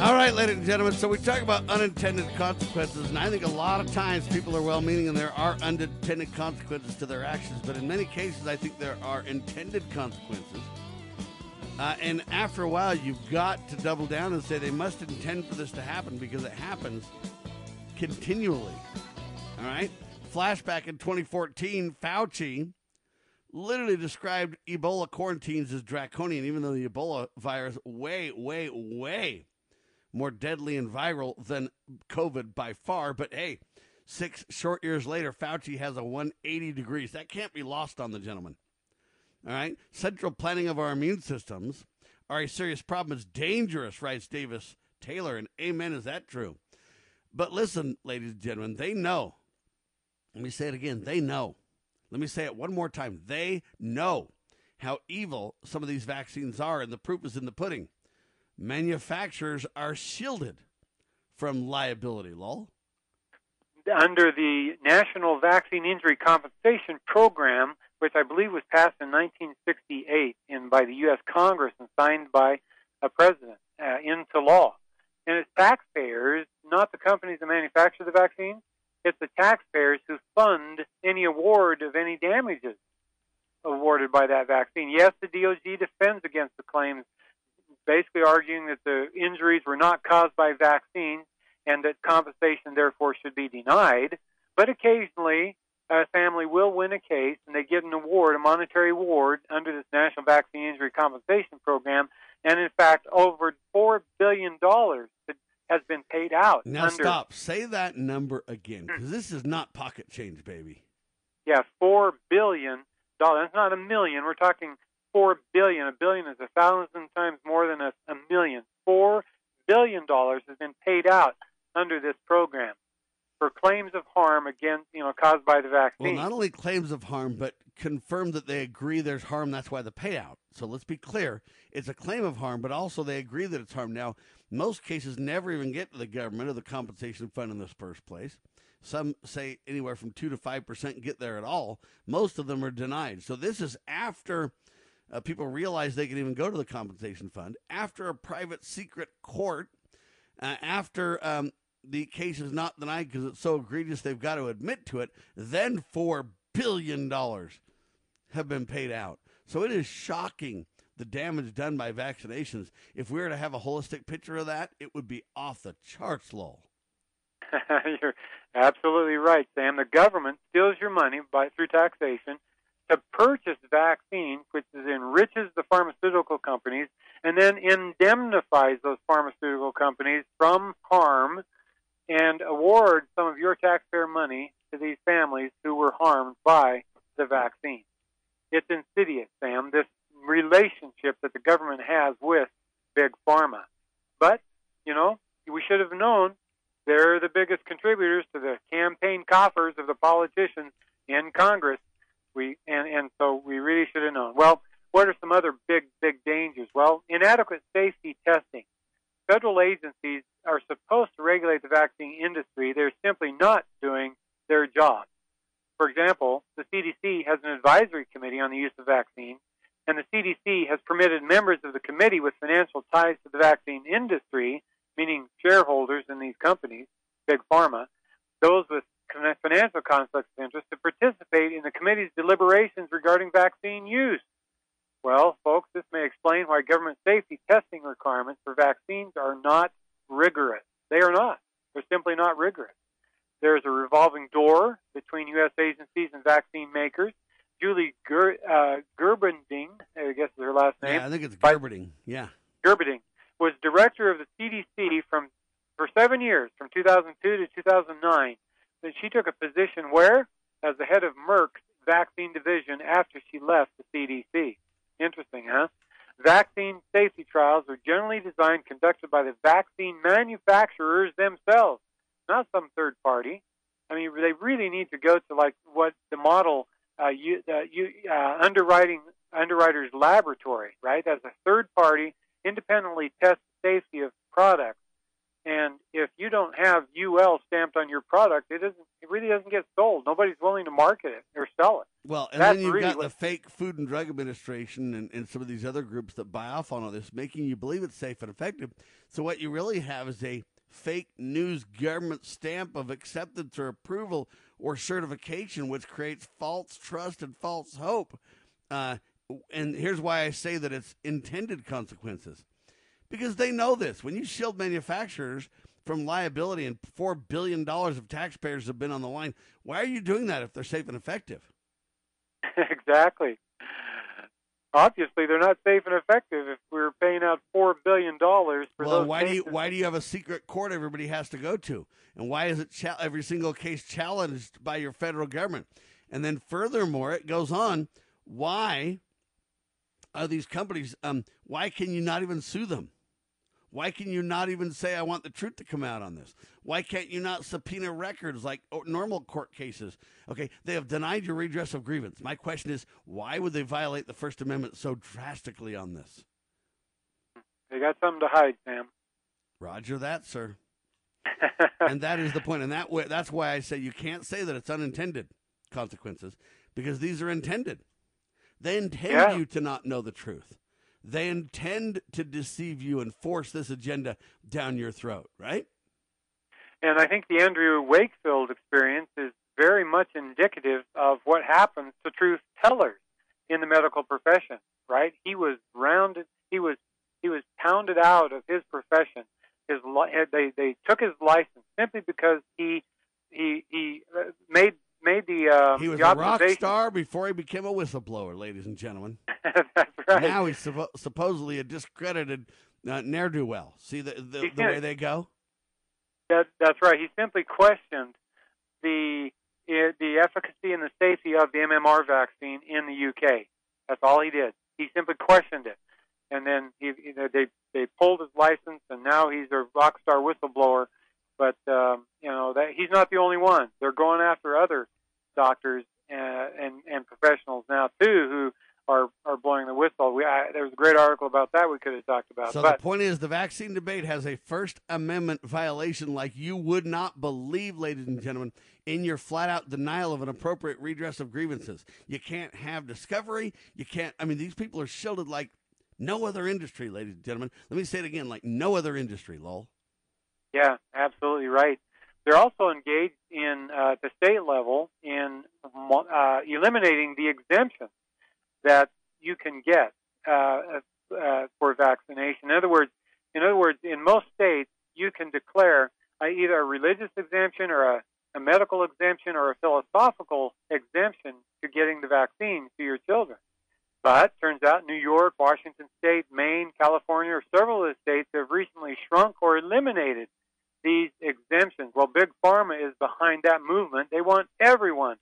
All right, ladies and gentlemen. So we talk about unintended consequences, and I think a lot of times people are well-meaning, and there are unintended consequences to their actions. But in many cases, I think there are intended consequences. Uh, and after a while, you've got to double down and say they must intend for this to happen because it happens continually. All right. Flashback in 2014, Fauci literally described Ebola quarantines as draconian, even though the Ebola virus way, way, way more deadly and viral than COVID by far. But hey, six short years later, Fauci has a 180 degrees. That can't be lost on the gentleman. All right. Central planning of our immune systems are a serious problem. It's dangerous, writes Davis Taylor. And amen, is that true? But listen, ladies and gentlemen, they know. Let me say it again. They know. Let me say it one more time. They know how evil some of these vaccines are, and the proof is in the pudding. Manufacturers are shielded from liability, lol. Under the National Vaccine Injury Compensation Program, which I believe was passed in 1968 in by the U.S. Congress and signed by a president uh, into law. And it's taxpayers, not the companies that manufacture the vaccine, it's the taxpayers who fund any award of any damages awarded by that vaccine. Yes, the DOJ defends against the claims, basically arguing that the injuries were not caused by vaccines and that compensation therefore should be denied. But occasionally, a family will win a case and they get an award, a monetary award, under this National Vaccine Injury Compensation Program. And in fact, over $4 billion has been paid out. Now under, stop. Say that number again, because this is not pocket change, baby. Yeah, $4 billion. That's not a million. We're talking 4 billion. A billion is a thousand times more than a, a million. $4 billion has been paid out under this program for claims of harm against, you know, caused by the vaccine. Well, not only claims of harm, but confirm that they agree there's harm. That's why the payout. So let's be clear: it's a claim of harm, but also they agree that it's harm. Now, most cases never even get to the government or the compensation fund in this first place. Some say anywhere from two to five percent get there at all. Most of them are denied. So this is after. Uh, people realize they can even go to the compensation fund after a private secret court, uh, after um, the case is not denied because it's so egregious they've got to admit to it, then $4 billion have been paid out. So it is shocking the damage done by vaccinations. If we were to have a holistic picture of that, it would be off the charts, lol. You're absolutely right, Sam. The government steals your money by through taxation to purchase vaccines, which enriches the pharmaceutical companies and then indemnifies those pharmaceutical companies from harm and award some of your taxpayer money to these families who were harmed by the vaccine. It's insidious, Sam, this relationship that the government has with Big Pharma. But, you know, we should have known they're the biggest contributors to the campaign coffers of the politicians in Congress. We and, and so we really should have known. Well, what are some other big, big dangers? Well, inadequate safety testing. Federal agencies are supposed to regulate the vaccine industry. They're simply not doing their job. For example, the CDC has an advisory committee on the use of vaccines, CDC has permitted members of the committee with financial ties to the vaccine industry, meaning shareholders in these companies, big pharma, those with financial conflicts of interest, to participate in the committee's deliberations regarding vaccine use. Well, folks, this may explain why government safety testing requirements for vaccines are not rigorous. They are not. They're simply not rigorous. There's a revolving door between U.S. agencies and vaccine makers. Julie Ger, uh, Gerberding, I guess is her last name. Yeah, I think it's Gerberding. Yeah. Gerberding was director of the CDC from for seven years, from 2002 to 2009. Then she took a position where, as the head of Merck's vaccine division, after she left the CDC. Interesting, huh? Vaccine safety trials are generally designed conducted by the vaccine manufacturers themselves, not some third party. I mean, they really need to go to like what the model uh, you, uh, you, uh, underwriting underwriters laboratory, right? As a third party, independently test the safety of products. And if you don't have UL stamped on your product, it doesn't. It really doesn't get sold. Nobody's willing to market it or sell it. Well, and That's then you've really got the fake Food and Drug Administration and, and some of these other groups that buy off on all this, making you believe it's safe and effective. So what you really have is a fake news government stamp of acceptance or approval or certification, which creates false trust and false hope. Uh, and here's why I say that it's intended consequences because they know this. When you shield manufacturers from liability and $4 billion of taxpayers have been on the line, why are you doing that if they're safe and effective? exactly. Obviously, they're not safe and effective if we're paying out four billion dollars for Well, those. why do you why do you have a secret court everybody has to go to, and why is it cha- every single case challenged by your federal government? And then furthermore, it goes on. Why are these companies? Um, why can you not even sue them? Why can you not even say I want the truth to come out on this? Why can't you not subpoena records like normal court cases? Okay, they have denied your redress of grievance. My question is, why would they violate the First Amendment so drastically on this? They got something to hide, Sam. Roger that, sir. and that is the point. point, and that way, that's why I say you can't say that it's unintended consequences because these are intended. They intend Yeah. you to not know the truth. They intend to deceive you and force this agenda down your throat, right? And I think the Andrew Wakefield experience is very much indicative of what happens to truth tellers in the medical profession. Right? He was rounded. He was he was pounded out of his profession. His they they took his license simply because he he he uh, made made the um, He was the a rock star before he became a whistleblower, ladies and gentlemen. That's right. Now he's suppo- supposedly a discredited uh, ne'er do well. See the the, the way they go. That, that's right. He simply questioned the the efficacy and the safety of the MMR vaccine in the UK. That's all he did. He simply questioned it, and then he, you know, they they pulled his license, and now he's a rock star whistleblower. But um, you know that he's not the only one. They're going after other doctors uh, and and professionals now too who are are blowing the whistle. We I, there was a great article about that we could have talked about. So but the point is, the vaccine debate has a First Amendment violation like you would not believe, ladies and gentlemen, in your flat out denial of an appropriate redress of grievances. You can't have discovery. You can't. I mean, these people are shielded like no other industry, ladies and gentlemen. Let me say it again, like no other industry, lol. Yeah, absolutely right. They're also engaged in uh, at the state level in uh, eliminating the exemptions that you can get uh, uh, for vaccination. In other words, in other words, in most states, you can declare either a religious exemption or a, a medical exemption or a philosophical exemption to getting the vaccine to your children. But turns out New York, Washington State, Maine, California, or several of the states have recently shrunk or eliminated these exemptions. Well, Big Pharma is behind that movement. They want everyone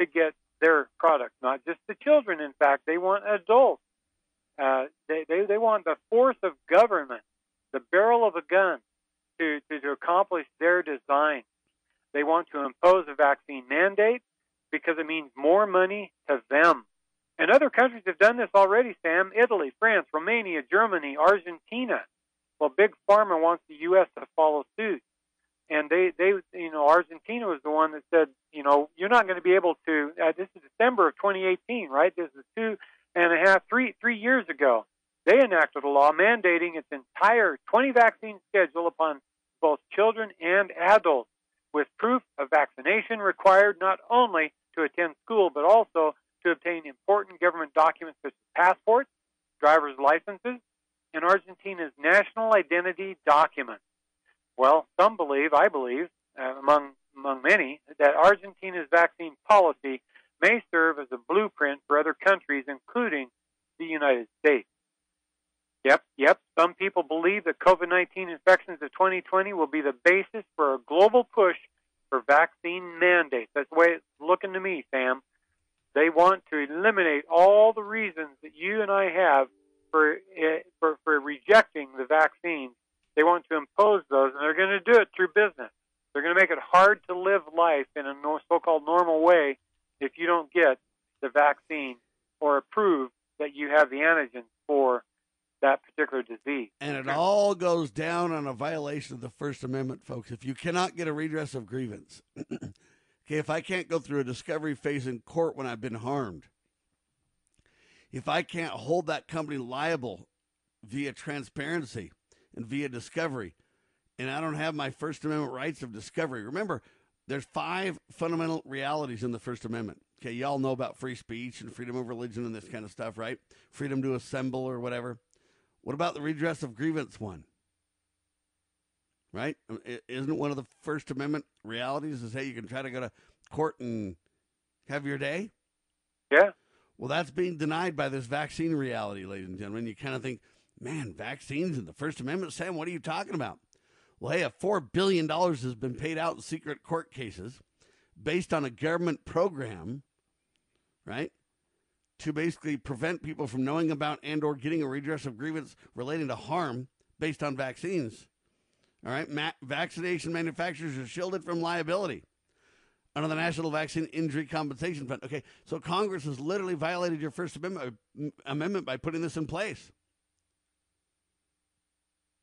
to get their product, not just the children. In fact, they want adults. Uh, they, they they want the force of government, the barrel of a gun, to, to to accomplish their design. They want to impose a vaccine mandate because it means more money to them. And other countries have done this already, Sam. Italy, France, Romania, Germany, Argentina. Well, Big Pharma wants the U.S. to follow suit. And they, they, you know, Argentina was the one that said, you know, you're not going to be able to. Uh, this is December of 2018, right? This is two and a half, three, three years ago. They enacted a law mandating its entire 20 vaccine schedule upon both children and adults. with proof of vaccination required not only to attend school but also to obtain important government documents such as passports, driver's licenses, and Argentina's national identity documents. Well, some believe, I believe, uh, among among many, that Argentina's vaccine policy may serve as a blueprint for other countries, including the United States. Yep, yep. Some people believe that COVID 19 infections of 2020 will be the basis for a global push for vaccine mandates. That's the way it's looking to me, Sam. They want to eliminate all the reasons that you and I have for eh, for, for rejecting the vaccine. They want to impose those, and they're going to do it through business. They're going to make it hard to live life in a so-called normal way if you don't get the vaccine or prove that you have the antigen for that particular disease. And it all goes down on a violation of the First Amendment, folks. If you cannot get a redress of grievance, okay, if I can't go through a discovery phase in court when I've been harmed, if I can't hold that company liable via transparency and via discovery, and I don't have my First Amendment rights of discovery, remember, there's five fundamental realities in the First Amendment. Okay, y'all know about free speech and freedom of religion and this kind of stuff, right? Freedom to assemble or whatever. What about the redress of grievance one? Right? Isn't one of the First Amendment realities is hey, you can try to go to court and have your day? Yeah. Well, that's being denied by this vaccine reality, ladies and gentlemen. You kind of think, man, vaccines and the First Amendment, Sam, what are you talking about? Well, hey, $4 billion has been paid out in secret court cases based on a government program, right? To basically prevent people from knowing about and or getting a redress of grievance relating to harm based on vaccines. All right, Ma- vaccination manufacturers are shielded from liability under the National Vaccine Injury Compensation Fund. Okay, so Congress has literally violated your First Amendment, uh, amendment by putting this in place.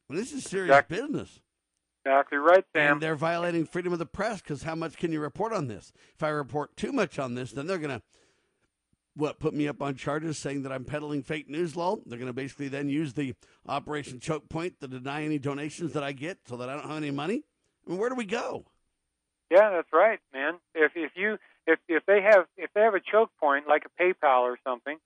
Well, this is serious exactly. business. Exactly right, Sam. And they're violating freedom of the press because how much can you report on this? If I report too much on this, then they're going to what put me up on charges saying that I'm peddling fake news law. They're going to basically then use the Operation Choke Point to deny any donations that I get so that I don't have any money. I mean, where do we go? Yeah, that's right, man. If if you if if they have if they have a choke point like a PayPal or something,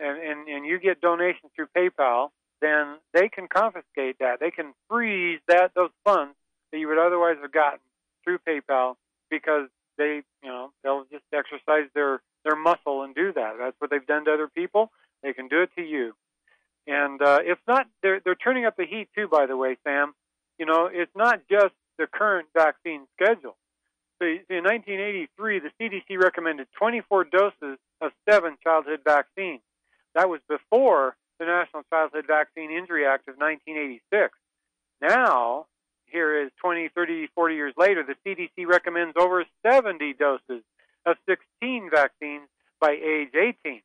and and, and you get donations through PayPal, then they can confiscate that. They can freeze that those funds that you would otherwise have gotten through PayPal because they, you know, they'll just exercise their their muscle and do that. That's what they've done to other people. They can do it to you. And uh, it's not they're they're turning up the heat too. By the way, Sam, you know, it's not just the current vaccine schedule. So in 1983, the CDC recommended 24 doses of seven childhood vaccines. That was before the National Childhood Vaccine Injury Act of 1986. Now, here is 20, 30, 40 years later, the CDC recommends over 70 doses of 16 vaccines by age 18.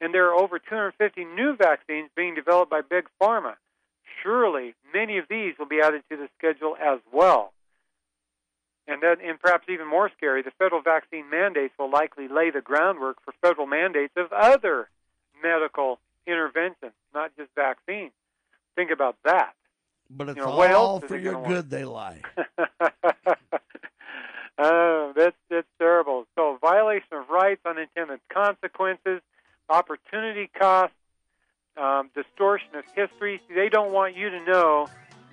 And there are over 250 new vaccines being developed by Big Pharma. Surely many of these will be added to the schedule as well. And then, and perhaps even more scary, the federal vaccine mandates will likely lay the groundwork for federal mandates of other medical interventions, not just vaccines. Think about that. But it's you know, all for your good, want? they lie. oh, that's that's terrible. So violation of rights, unintended consequences, opportunity costs, um, distortion of history. See, they don't want you to know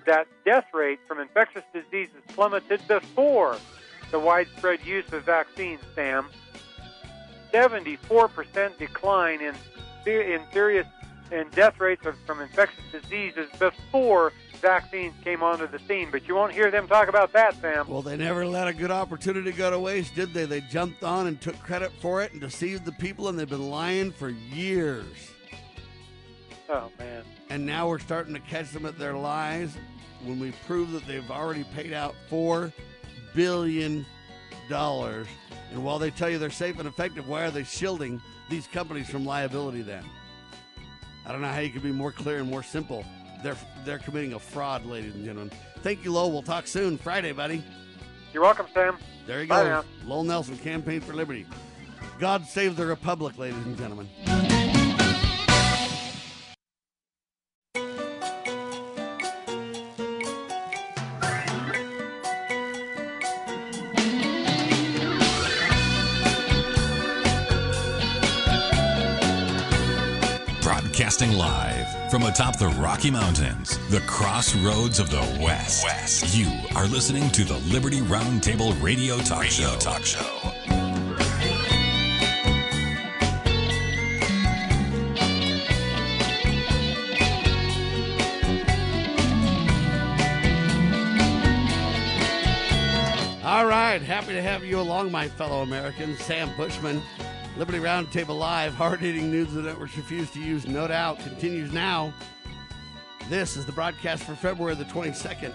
that death rate from infectious diseases plummeted before the widespread use of vaccines. Sam, 74% decline in in serious and death rates of, from infectious diseases before vaccines came onto the scene, but you won't hear them talk about that, Sam. Well, they never let a good opportunity go to waste, did they? They jumped on and took credit for it and deceived the people, and they've been lying for years. Oh, man. And now we're starting to catch them at their lies when we prove that they've already paid out $4 billion. And while they tell you they're safe and effective, why are they shielding these companies from liability then? I don't know how you could be more clear and more simple. They're they're committing a fraud, ladies and gentlemen. Thank you, Lowell. We'll talk soon, Friday, buddy. You're welcome, Sam. There you go. Lowell Nelson, Campaign for Liberty. God save the Republic, ladies and gentlemen. Broadcasting live from atop the Rocky Mountains, the crossroads of the West. West. You are listening to the Liberty Roundtable Radio Talk Radio Show. Talk Show. All right, happy to have you along, my fellow Americans. Sam Bushman, Liberty Roundtable Live, hard hitting news the networks refuse to use, no doubt, continues now. This is the broadcast for February the 22nd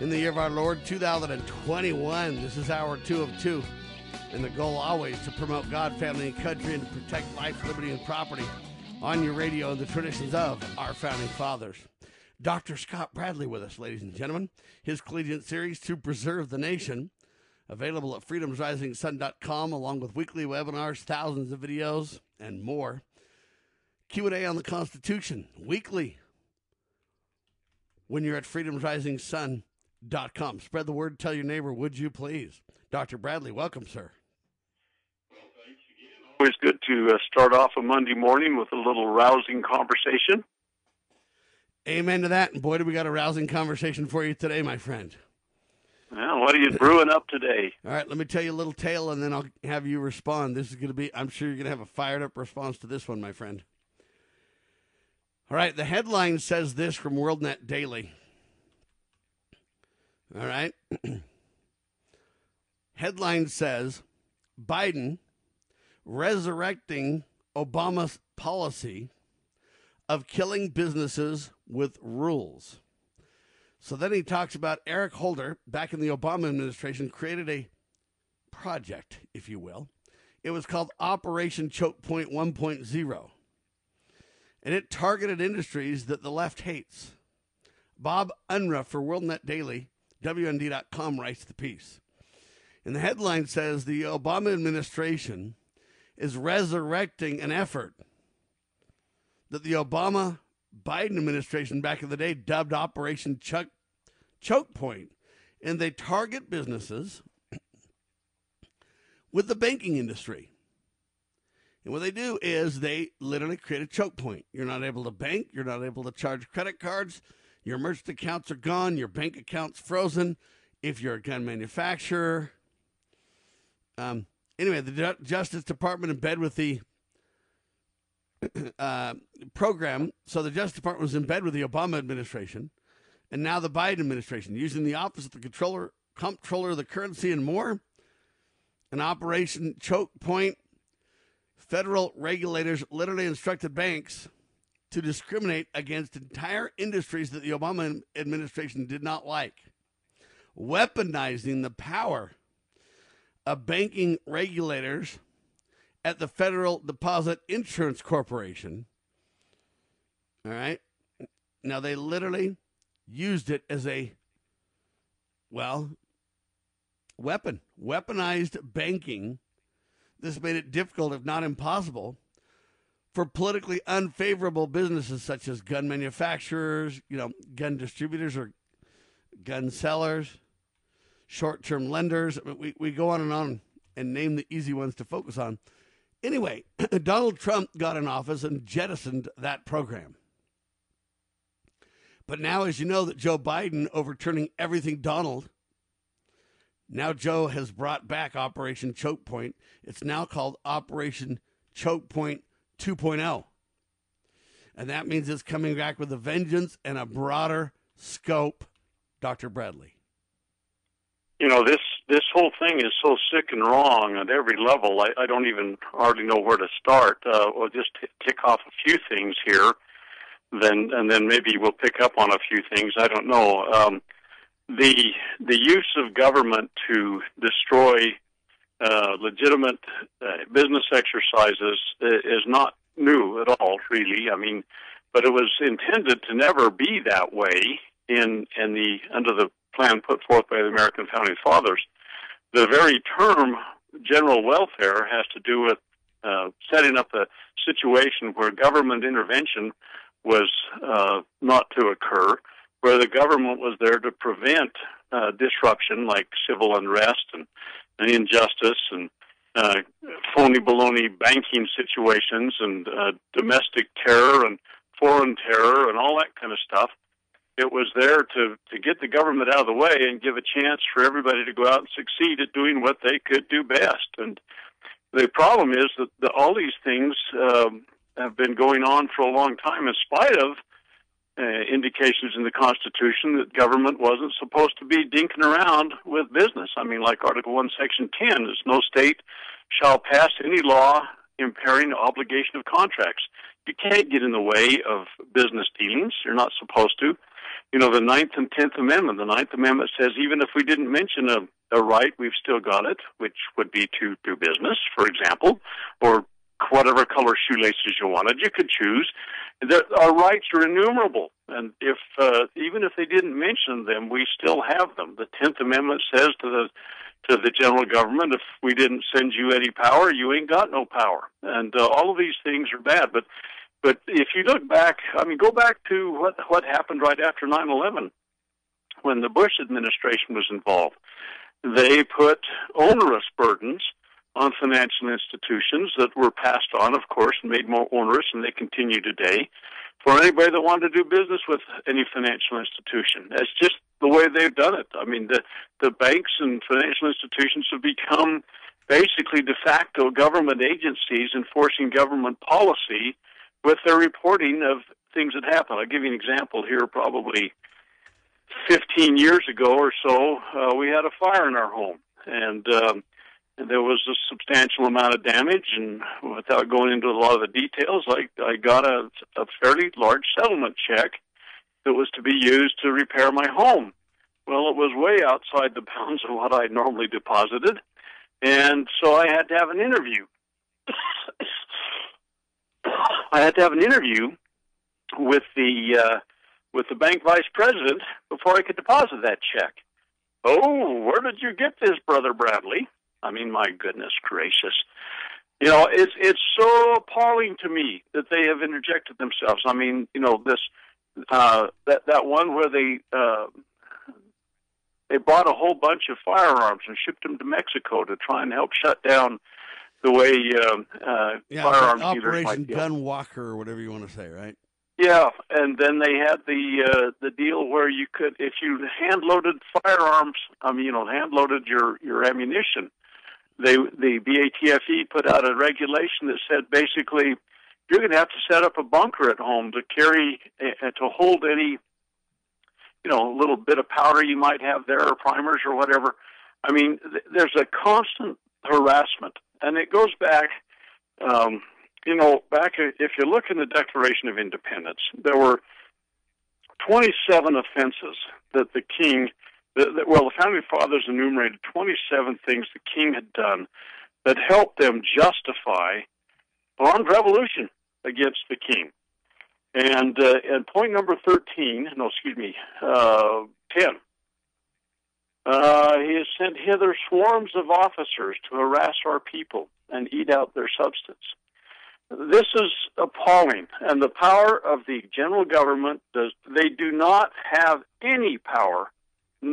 in the year of our Lord 2021. This is hour two of two, and the goal always to promote God, family, and country and to protect life, liberty, and property on your radio and the traditions of our founding fathers. Dr. Scott Bradley with us, ladies and gentlemen. His collegiate series, To Preserve the Nation, available at freedomsrisingsun.com along with weekly webinars, thousands of videos, and more. Q&A on the Constitution, weekly, when you're at freedomsrisingsun.com. Spread the word, tell your neighbor, would you please? Dr. Bradley, welcome, sir. Always good to uh, start off a Monday morning with a little rousing conversation. Amen to that. And boy, do we got a rousing conversation for you today, my friend. Well, what are you brewing up today? All right, let me tell you a little tale and then I'll have you respond. This is going to be, I'm sure you're going to have a fired up response to this one, my friend. All right, the headline says this from WorldNet Daily. All right. headline says Biden resurrecting Obama's policy of killing businesses with rules. So then he talks about Eric Holder back in the Obama administration created a project, if you will. It was called Operation Choke Point 1.0. And it targeted industries that the left hates. Bob Unruh for WorldNet Daily, WND.com writes the piece. And the headline says the Obama administration is resurrecting an effort that the Obama Biden administration back in the day dubbed Operation Chuck, Choke And they target businesses with the banking industry. And what they do is they literally create a choke point. You're not able to bank, you're not able to charge credit cards, your merchant accounts are gone, your bank account's frozen. If you're a gun manufacturer, um, anyway, the Justice Department in bed with the uh, program. So the Justice Department was in bed with the Obama administration, and now the Biden administration, using the Office of the Controller, Comptroller of the Currency, and more. An Operation Choke Point. Federal regulators literally instructed banks to discriminate against entire industries that the Obama administration did not like, weaponizing the power of banking regulators at the Federal Deposit Insurance Corporation. All right. Now, they literally used it as a, well, weapon, weaponized banking. This made it difficult, if not impossible, for politically unfavorable businesses such as gun manufacturers, you know, gun distributors or gun sellers, short term lenders. We, we go on and on and name the easy ones to focus on. Anyway, Donald Trump got in office and jettisoned that program. But now, as you know, that Joe Biden overturning everything Donald, now Joe has brought back Operation Choke Point. It's now called Operation Choke Point 2.0. And that means it's coming back with a vengeance and a broader scope, Dr. Bradley. You know, this this whole thing is so sick and wrong at every level. I, I don't even hardly know where to start. Uh, we'll just t- tick off a few things here, then and then maybe we'll pick up on a few things. I don't know. Um, the the use of government to destroy uh, legitimate uh, business exercises is not new at all, really. I mean, but it was intended to never be that way in in the under the plan put forth by the American founding fathers the very term general welfare has to do with uh, setting up a situation where government intervention was uh, not to occur, where the government was there to prevent uh, disruption like civil unrest and, and injustice and uh, phony baloney banking situations and uh, domestic terror and foreign terror and all that kind of stuff. It was there to to get the government out of the way and give a chance for everybody to go out and succeed at doing what they could do best. And the problem is that the, all these things um, have been going on for a long time, in spite of uh, indications in the Constitution that government wasn't supposed to be dinking around with business. I mean, like Article 1, Section 10 is no state shall pass any law impairing the obligation of contracts. You can't get in the way of business dealings. You're not supposed to. You know, the Ninth and Tenth Amendment. The Ninth Amendment says even if we didn't mention a, a right, we've still got it, which would be to do business, for example, or whatever color shoelaces you wanted. You could choose. The, our rights are innumerable, and if uh, even if they didn't mention them, we still have them. The Tenth Amendment says to the to the general government, if we didn't send you any power, you ain't got no power. And uh, all of these things are bad. But but if you look back, I mean, go back to what what happened right after nine eleven, when the Bush administration was involved. They put onerous burdens on financial institutions that were passed on, of course, and made more onerous, and they continue today, for anybody that wanted to do business with any financial institution. That's just the way they've done it. I mean, the, the banks and financial institutions have become basically de facto government agencies enforcing government policy with their reporting of things that happen. I'll give you an example here. Probably 15 years ago or so, uh, we had a fire in our home, and um, there was a substantial amount of damage. And without going into a lot of the details, I, I got a, a fairly large settlement check that was to be used to repair my home. Well, it was way outside the bounds of what I normally deposited, and so I had to have an interview. I had to have an interview with the uh, with the bank vice president before I could deposit that check. Oh, where did you get this, brother Bradley? I mean, my goodness gracious. You know, it's it's so appalling to me that they have interjected themselves. I mean, you know, this uh, that that one where they uh, they bought a whole bunch of firearms and shipped them to Mexico to try and help shut down the way um, uh, yeah, firearms dealers Operation might deal. Gun Walker or whatever you want to say, right? Yeah, and then they had the uh, the deal where you could, if you hand loaded firearms, I mean, you know, hand loaded your your ammunition. They the BATFE put out a regulation that said basically you're going to have to set up a bunker at home to carry uh, to hold any you know little bit of powder you might have there or primers or whatever. I mean, th- there's a constant harassment, and it goes back. Um, you know, back if you look in the Declaration of Independence, there were 27 offenses that the king, that, that, well, the founding fathers enumerated 27 things the king had done that helped them justify armed revolution against the king. And uh, and point number 13, no, excuse me, uh, 10. Uh, he has sent hither swarms of officers to harass our people and eat out their substance. This is appalling, and the power of the general government does. They do not have any power,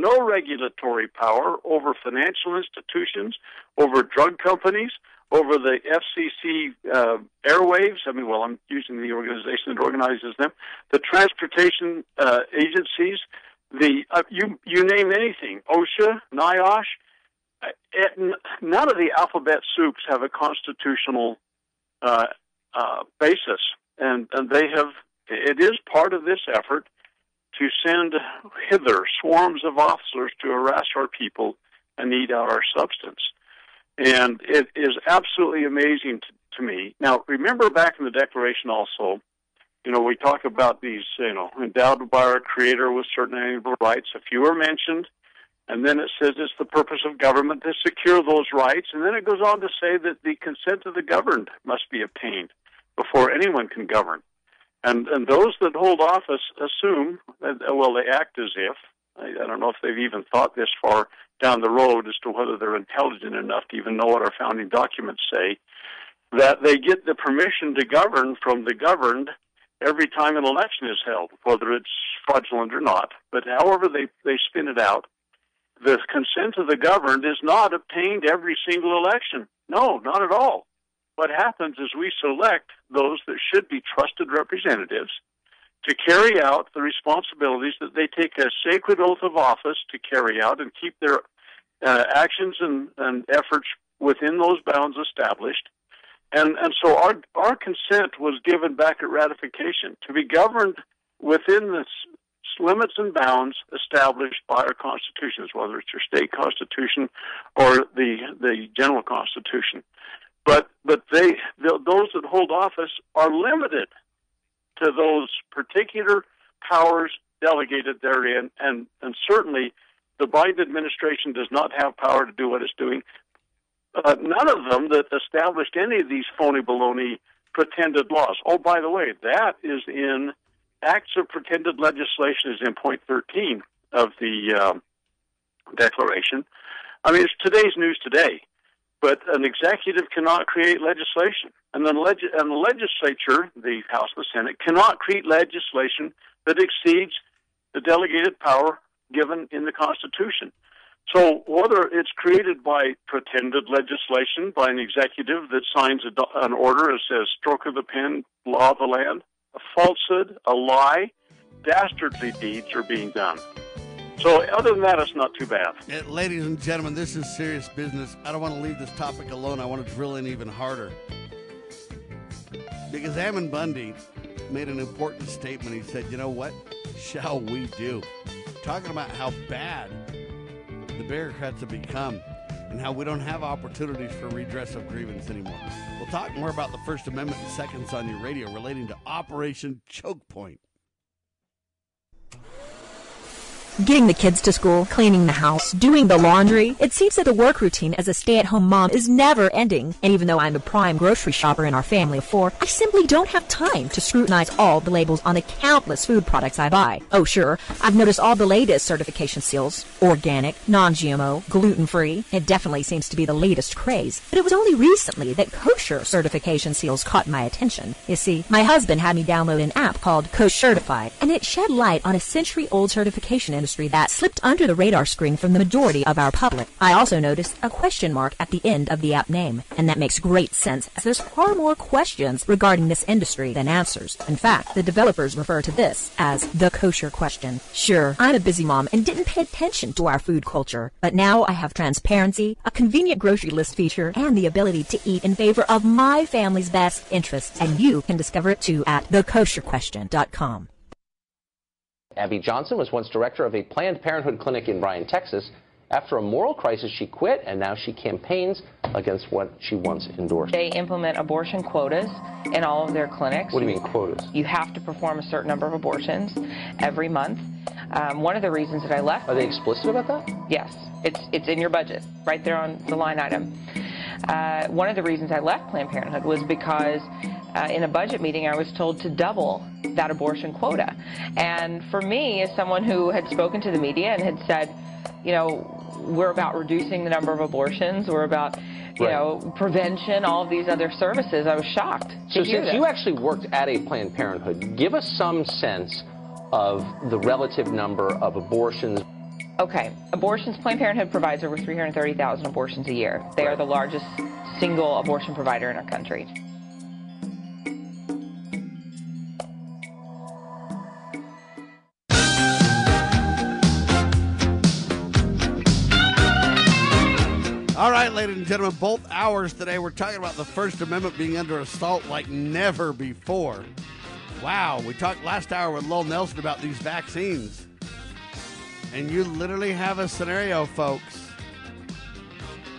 no regulatory power over financial institutions, over drug companies, over the FCC uh, airwaves. I mean, well, I'm using the organization that organizes them, the transportation uh, agencies, the uh, you you name anything, OSHA, NIOSH. Uh, none of the alphabet soups have a constitutional uh, uh, basis, and, and they have. It is part of this effort to send hither swarms of officers to harass our people and eat out our substance. And it is absolutely amazing to, to me. Now, remember back in the Declaration also, you know, we talk about these, you know, endowed by our Creator with certain inalienable rights. A few are mentioned, and then it says it's the purpose of government to secure those rights, and then it goes on to say that the consent of the governed must be obtained before anyone can govern. And and those that hold office assume, uh, well, they act as if. I, I don't know if they've even thought this far down the road as to whether they're intelligent enough to even know what our founding documents say, that they get the permission to govern from the governed every time an election is held, whether it's fraudulent or not. But however they, they spin it out, the consent of the governed is not obtained every single election. No, not at all. What happens is we select those that should be trusted representatives to carry out the responsibilities that they take a sacred oath of office to carry out and keep their uh, actions and, and efforts within those bounds established. And, and so our, our consent was given back at ratification to be governed within the limits and bounds established by our constitutions, whether it's your state constitution or the, the general constitution. But, but they, those that hold office are limited to those particular powers delegated therein, and, and certainly the Biden administration does not have power to do what it's doing. Uh, none of them that established any of these phony baloney pretended laws. Oh, by the way, that is in acts of pretended legislation is in point 13 of the uh, declaration. I mean, it's today's news today, but an executive cannot create legislation. And the, leg- and the legislature, the House the Senate, cannot create legislation that exceeds the delegated power given in the Constitution. So whether it's created by pretended legislation by an executive that signs a, an order that says stroke of the pen, law of the land, a falsehood, a lie, dastardly deeds are being done. So other than that, it's not too bad. Uh, ladies and gentlemen, this is serious business. I don't want to leave this topic alone. I want to drill in even harder. Because Ammon Bundy made an important statement. He said, you know what shall we do? talking about how bad the bureaucrats have become and how we don't have opportunities for redress of grievance anymore. We'll talk more about the First Amendment in seconds on your radio relating to Operation Choke Point. Getting the kids to school, cleaning the house, doing the laundry. It seems that the work routine as a stay-at-home mom is never ending. And even though I'm a prime grocery shopper in our family of four, I simply don't have time to scrutinize all the labels on the countless food products I buy. Oh sure, I've noticed all the latest certification seals. Organic, non-GMO, gluten-free. It definitely seems to be the latest craze. But it was only recently that kosher certification seals caught my attention. You see, my husband had me download an app called Kosher Certified, and it shed light on a century-old certification industry that slipped under the radar screen from the majority of our public. I also noticed a question mark at the end of the app name, and that makes great sense as there's far more questions regarding this industry than answers. In fact, the developers refer to this as the kosher question. Sure, I'm a busy mom and didn't pay attention to our food culture, but now I have transparency, a convenient grocery list feature, and the ability to eat in favor of my family's best interests, and you can discover it too at thekosherquestion.com. Abby Johnson was once director of a Planned Parenthood clinic in Bryan, Texas. After a moral crisis, she quit, and now she campaigns against what she once endorsed. They implement abortion quotas in all of their clinics. What do you mean quotas? You have to perform a certain number of abortions every month. Um, one of the reasons that I left. Are they explicit about that? Yes, it's it's in your budget, right there on the line item. Uh, one of the reasons I left Planned Parenthood was because uh, in a budget meeting, I was told to double that abortion quota. And for me, as someone who had spoken to the media and had said, you know, we're about reducing the number of abortions, we're about you right. know, prevention, all of these other services. I was shocked. so since you actually worked at a Planned Parenthood, give us some sense of the relative number of abortions. Okay, abortions, Planned Parenthood provides over 330,000 abortions a year. They right. are the largest single abortion provider in our country. Ladies and gentlemen, both hours today we're talking about the First Amendment being under assault like never before. Wow, we talked last hour with Lowell Nelson about these vaccines. And you literally have a scenario, folks,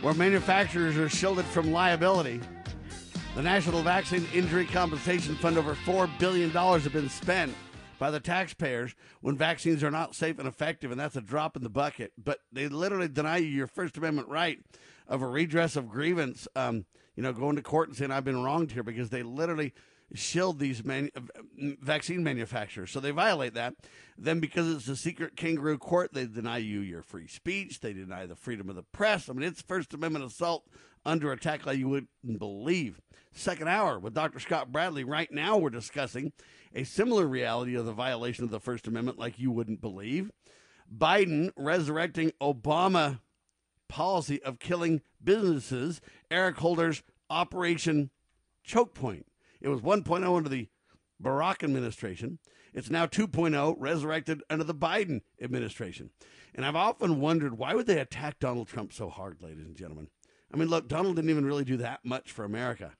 where manufacturers are shielded from liability. The National Vaccine Injury Compensation Fund, over $4 billion have been spent by the taxpayers when vaccines are not safe and effective, and that's a drop in the bucket. But they literally deny you your First Amendment right of a redress of grievance, um, you know, going to court and saying I've been wronged here because they literally shield these manu- vaccine manufacturers. So they violate that. Then because it's a secret kangaroo court, they deny you your free speech. They deny the freedom of the press. I mean, it's First Amendment assault under attack like you wouldn't believe. Second hour with Dr. Scott Bradley. Right now, we're discussing a similar reality of the violation of the First Amendment like you wouldn't believe. Biden resurrecting Obama policy of killing businesses, Eric Holder's Operation Choke Point. It was 1.0 under the Barack administration. It's now 2.0, resurrected under the Biden administration. And I've often wondered why would they attack Donald Trump so hard, ladies and gentlemen? I mean, look, Donald didn't even really do that much for America.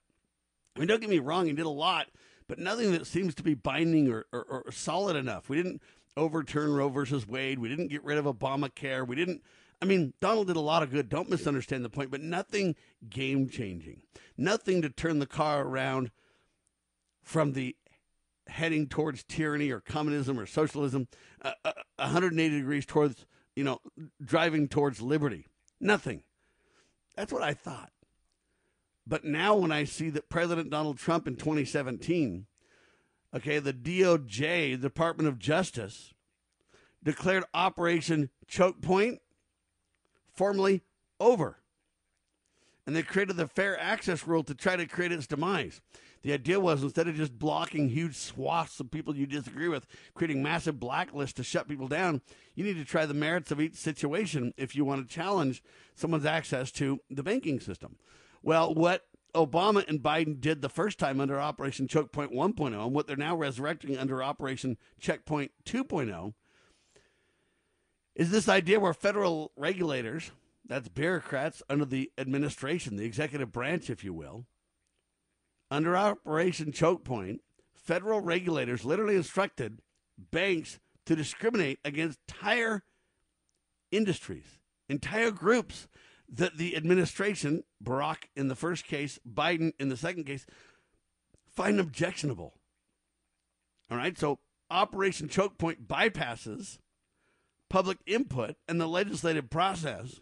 I mean, don't get me wrong, he did a lot, but nothing that seems to be binding or, or, or solid enough. We didn't overturn Roe versus Wade. We didn't get rid of Obamacare. We didn't. I mean, Donald did a lot of good. Don't misunderstand the point, but nothing game changing. Nothing to turn the car around from the heading towards tyranny or communism or socialism, uh, uh, 180 degrees towards, you know, driving towards liberty. Nothing. That's what I thought. But now when I see that President Donald Trump in 2017, okay, the DOJ, Department of Justice, declared Operation Choke Point formally over. And they created the fair access rule to try to create its demise. The idea was instead of just blocking huge swaths of people you disagree with, creating massive blacklists to shut people down, you need to try the merits of each situation if you want to challenge someone's access to the banking system. Well, what Obama and Biden did the first time under Operation Choke Point 1.0 and what they're now resurrecting under Operation Choke Point 2.0 is this idea where federal regulators, that's bureaucrats under the administration, the executive branch, if you will, under Operation Choke Point, federal regulators literally instructed banks to discriminate against entire industries, entire groups that the administration, Barack in the first case, Biden in the second case, find objectionable. All right, so Operation Choke Point bypasses public input and the legislative process,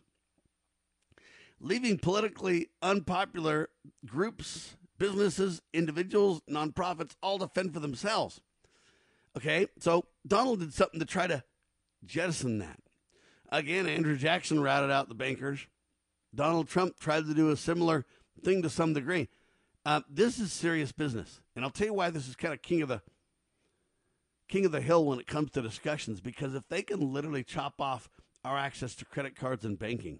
leaving politically unpopular groups, businesses, individuals, nonprofits all to fend for themselves. Okay, so Donald did something to try to jettison that. Again, Andrew Jackson routed out the bankers. Donald Trump tried to do a similar thing to some degree. Uh, this is serious business, and I'll tell you why this is kind of king of the king of the hill when it comes to discussions. Because if they can literally chop off our access to credit cards and banking,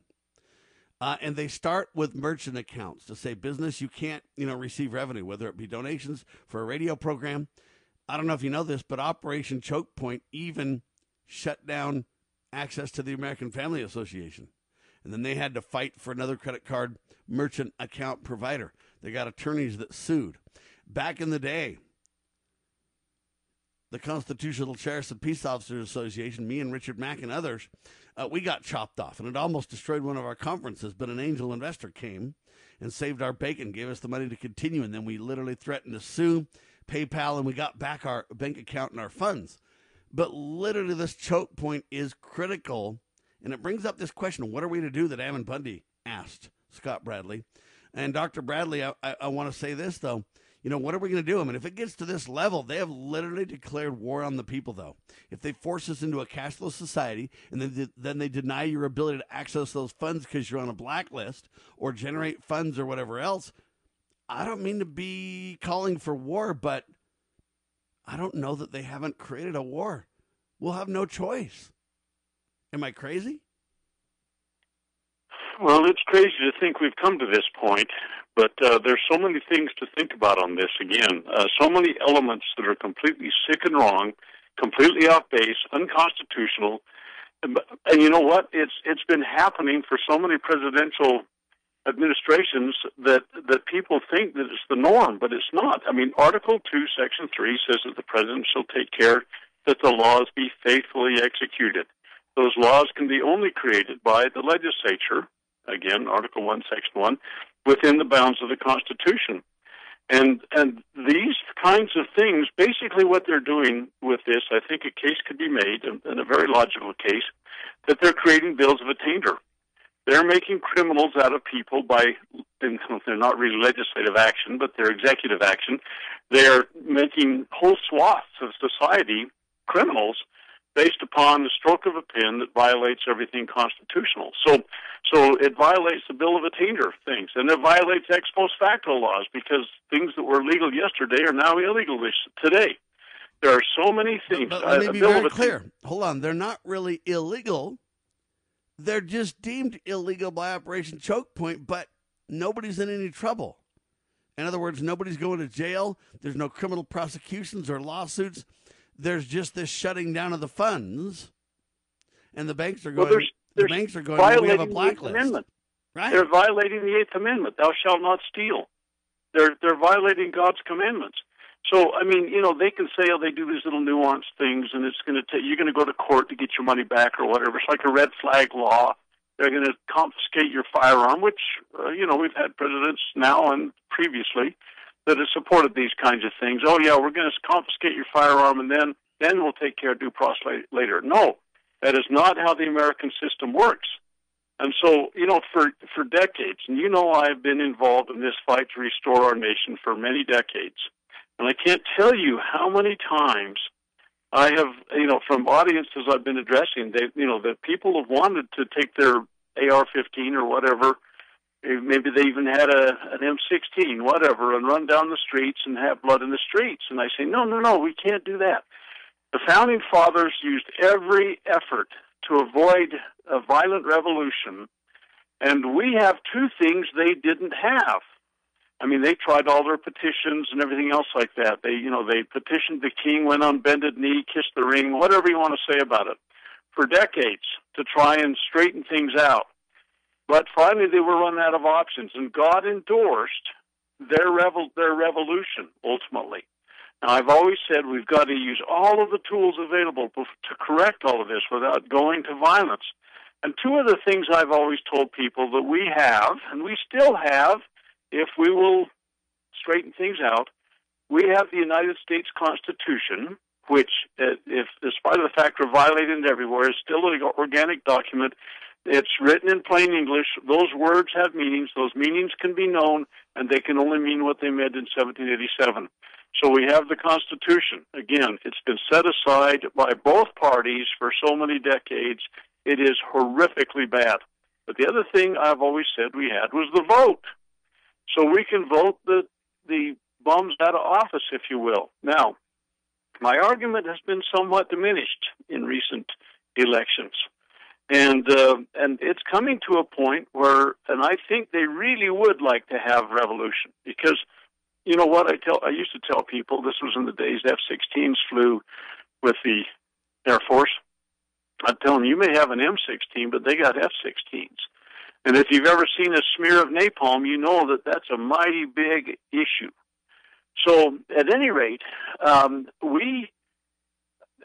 uh, and they start with merchant accounts to say business you can't you know receive revenue, whether it be donations for a radio program. I don't know if you know this, but Operation Choke Point even shut down access to the American Family Association and then they had to fight for another credit card merchant account provider. They got attorneys that sued. Back in the day, the Constitutional Sheriffs and Peace Officers Association, me and Richard Mack and others, uh, we got chopped off, and it almost destroyed one of our conferences. But an angel investor came and saved our bacon, gave us the money to continue, and then we literally threatened to sue PayPal, and we got back our bank account and our funds. But literally, this choke point is critical and it brings up this question what are we to do that Ammon Bundy asked Scott Bradley? And Dr. Bradley, I, I, I want to say this, though. You know, what are we going to do? I mean, if it gets to this level, they have literally declared war on the people, though. If they force us into a cashless society and then, then they deny your ability to access those funds because you're on a blacklist or generate funds or whatever else, I don't mean to be calling for war, but I don't know that they haven't created a war. We'll have no choice. Am I crazy? Well, it's crazy to think we've come to this point, but uh, there's so many things to think about on this. Again, uh, so many elements that are completely sick and wrong, completely off base, unconstitutional. And, and you know what? It's it's been happening for so many presidential administrations that that people think that it's the norm, but it's not. I mean, Article Two, Section Three says that the president shall take care that the laws be faithfully executed. Those laws can be only created by the legislature, again, Article 1, Section 1, within the bounds of the Constitution. And and these kinds of things, basically what they're doing with this, I think a case could be made, and a very logical case, that they're creating bills of attainder. They're making criminals out of people by, they're not really legislative action, but they're executive action. They're making whole swaths of society criminals based upon the stroke of a pen that violates everything constitutional. So, so it violates the Bill of Attainder of things, and it violates ex post facto laws because things that were legal yesterday are now illegal today. There are so many things. But, but let uh, me be very clear. Hold on, they're not really illegal. They're just deemed illegal by Operation Choke Point, but nobody's in any trouble. In other words, nobody's going to jail. There's no criminal prosecutions or lawsuits. There's just this shutting down of the funds, and the banks are going. Well, there's, there's the banks are going. We have a blacklist. Amendment. Right. They're violating the Eighth Amendment. Thou shalt not steal. They're they're violating God's commandments. So I mean, you know, they can say, oh, they do these little nuanced things, and it's going to take you're going to go to court to get your money back or whatever. It's like a red flag law. They're going to confiscate your firearm, which uh, you know we've had presidents now and previously that have supported these kinds of things. Oh yeah, we're going to confiscate your firearm, and then then we'll take care of due process later. No, that is not how the American system works. And so, you know, for for decades, and you know, I've been involved in this fight to restore our nation for many decades, and I can't tell you how many times I have, you know, from audiences I've been addressing, they, you know, that people have wanted to take their AR-15 or whatever, maybe they even had a an M16, whatever, and run down the streets and have blood in the streets. And I say, no, no, no, we can't do that. The founding fathers used every effort to avoid a violent revolution, and we have two things they didn't have. I mean, they tried all their petitions and everything else like that. They, you know, they petitioned the king, went on bended knee, kissed the ring, whatever you want to say about it, for decades to try and straighten things out. But finally, they were run out of options, and God endorsed their revel- their revolution ultimately. Now, I've always said we've got to use all of the tools available to correct all of this without going to violence. And two of the things I've always told people that we have, and we still have, if we will straighten things out, we have the United States Constitution, which, uh, if despite the fact we're violating it everywhere, is still an organic document. It's written in plain English. Those words have meanings. Those meanings can be known, and they can only mean what they meant in 1787. So we have the Constitution. Again, it's been set aside by both parties for so many decades. It is horrifically bad. But the other thing I've always said we had was the vote. So we can vote the, the bums out of office, if you will. Now, my argument has been somewhat diminished in recent elections. And uh, and it's coming to a point where, and I think they really would like to have revolution because you know what I tell I used to tell people this was in the days F-16s flew with the Air Force. I'd tell them you may have an M16, but they got F-16s. And if you've ever seen a smear of napalm, you know that that's a mighty big issue. So, at any rate, um, we,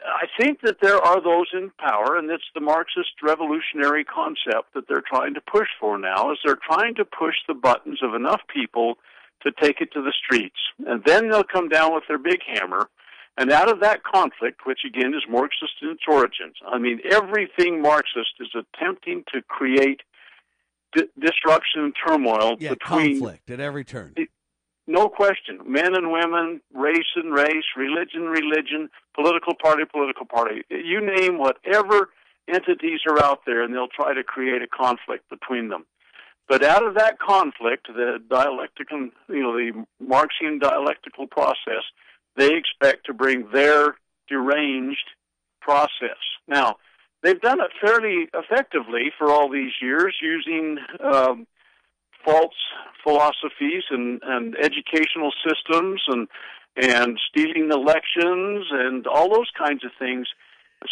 I think that there are those in power, and it's the Marxist revolutionary concept that they're trying to push for now, is they're trying to push the buttons of enough people to take it to the streets. And then they'll come down with their big hammer. And out of that conflict, which again is Marxist in its origins, I mean, everything Marxist is attempting to create di- disruption and turmoil yeah, between conflict at every turn. No question. Men and women, race and race, religion, religion, political party, political party. You name whatever entities are out there, and they'll try to create a conflict between them. But out of that conflict, the dialectical, you know, the Marxian dialectical process, they expect to bring their deranged process. Now, they've done it fairly effectively for all these years using um, false philosophies and, and educational systems and and stealing elections and all those kinds of things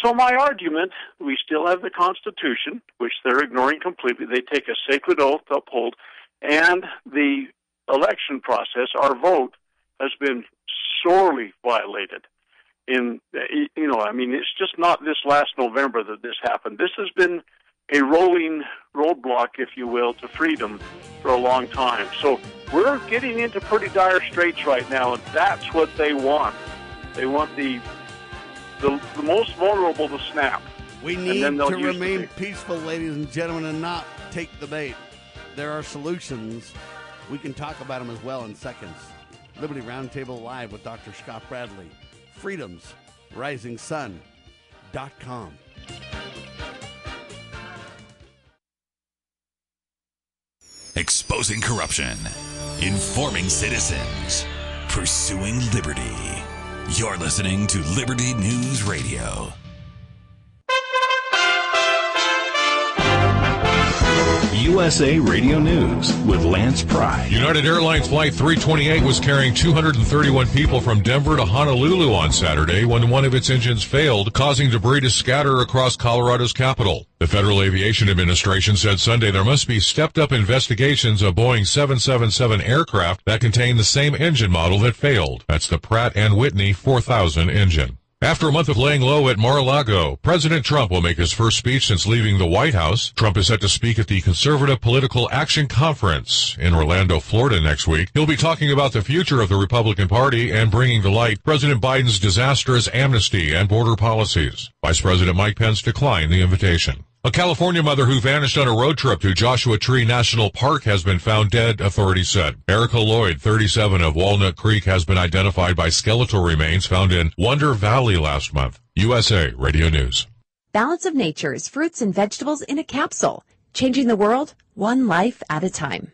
so my argument, we still have the Constitution, which they're ignoring completely. They take a sacred oath to uphold, and the election process, our vote, has been sorely violated. In you know, I mean, it's just not this last November that this happened. This has been a rolling roadblock, if you will, to freedom for a long time. So we're getting into pretty dire straits right now, and that's what they want. They want the the, the most vulnerable to snap. We need to remain peaceful, ladies and gentlemen, and not take the bait. There are solutions. We can talk about them as well in seconds. Liberty Roundtable Live with Dr. Scott Bradley. Freedoms, RisingSun.com. Exposing corruption, informing citizens, pursuing liberty. You're listening to Liberty News Radio. USA Radio News with Lance Pry. United Airlines Flight 328 was carrying 231 people from Denver to Honolulu on Saturday when one of its engines failed, causing debris to scatter across Colorado's capital. The Federal Aviation Administration said Sunday there must be stepped up investigations of Boeing 777 aircraft that contain the same engine model that failed. That's the Pratt & Whitney 4000 engine. After a month of laying low at Mar-a-Lago, President Trump will make his first speech since leaving the White House. Trump is set to speak at the Conservative Political Action Conference in Orlando, Florida next week. He'll be talking about the future of the Republican Party and bringing to light President Biden's disastrous amnesty and border policies. Vice President Mike Pence declined the invitation. A California mother who vanished on a road trip to Joshua Tree National Park has been found dead, authorities said. Erica Lloyd, 37 of Walnut Creek, has been identified by skeletal remains found in Wonder Valley last month. USA Radio News. Balance of Nature's fruits and vegetables in a capsule, changing the world one life at a time.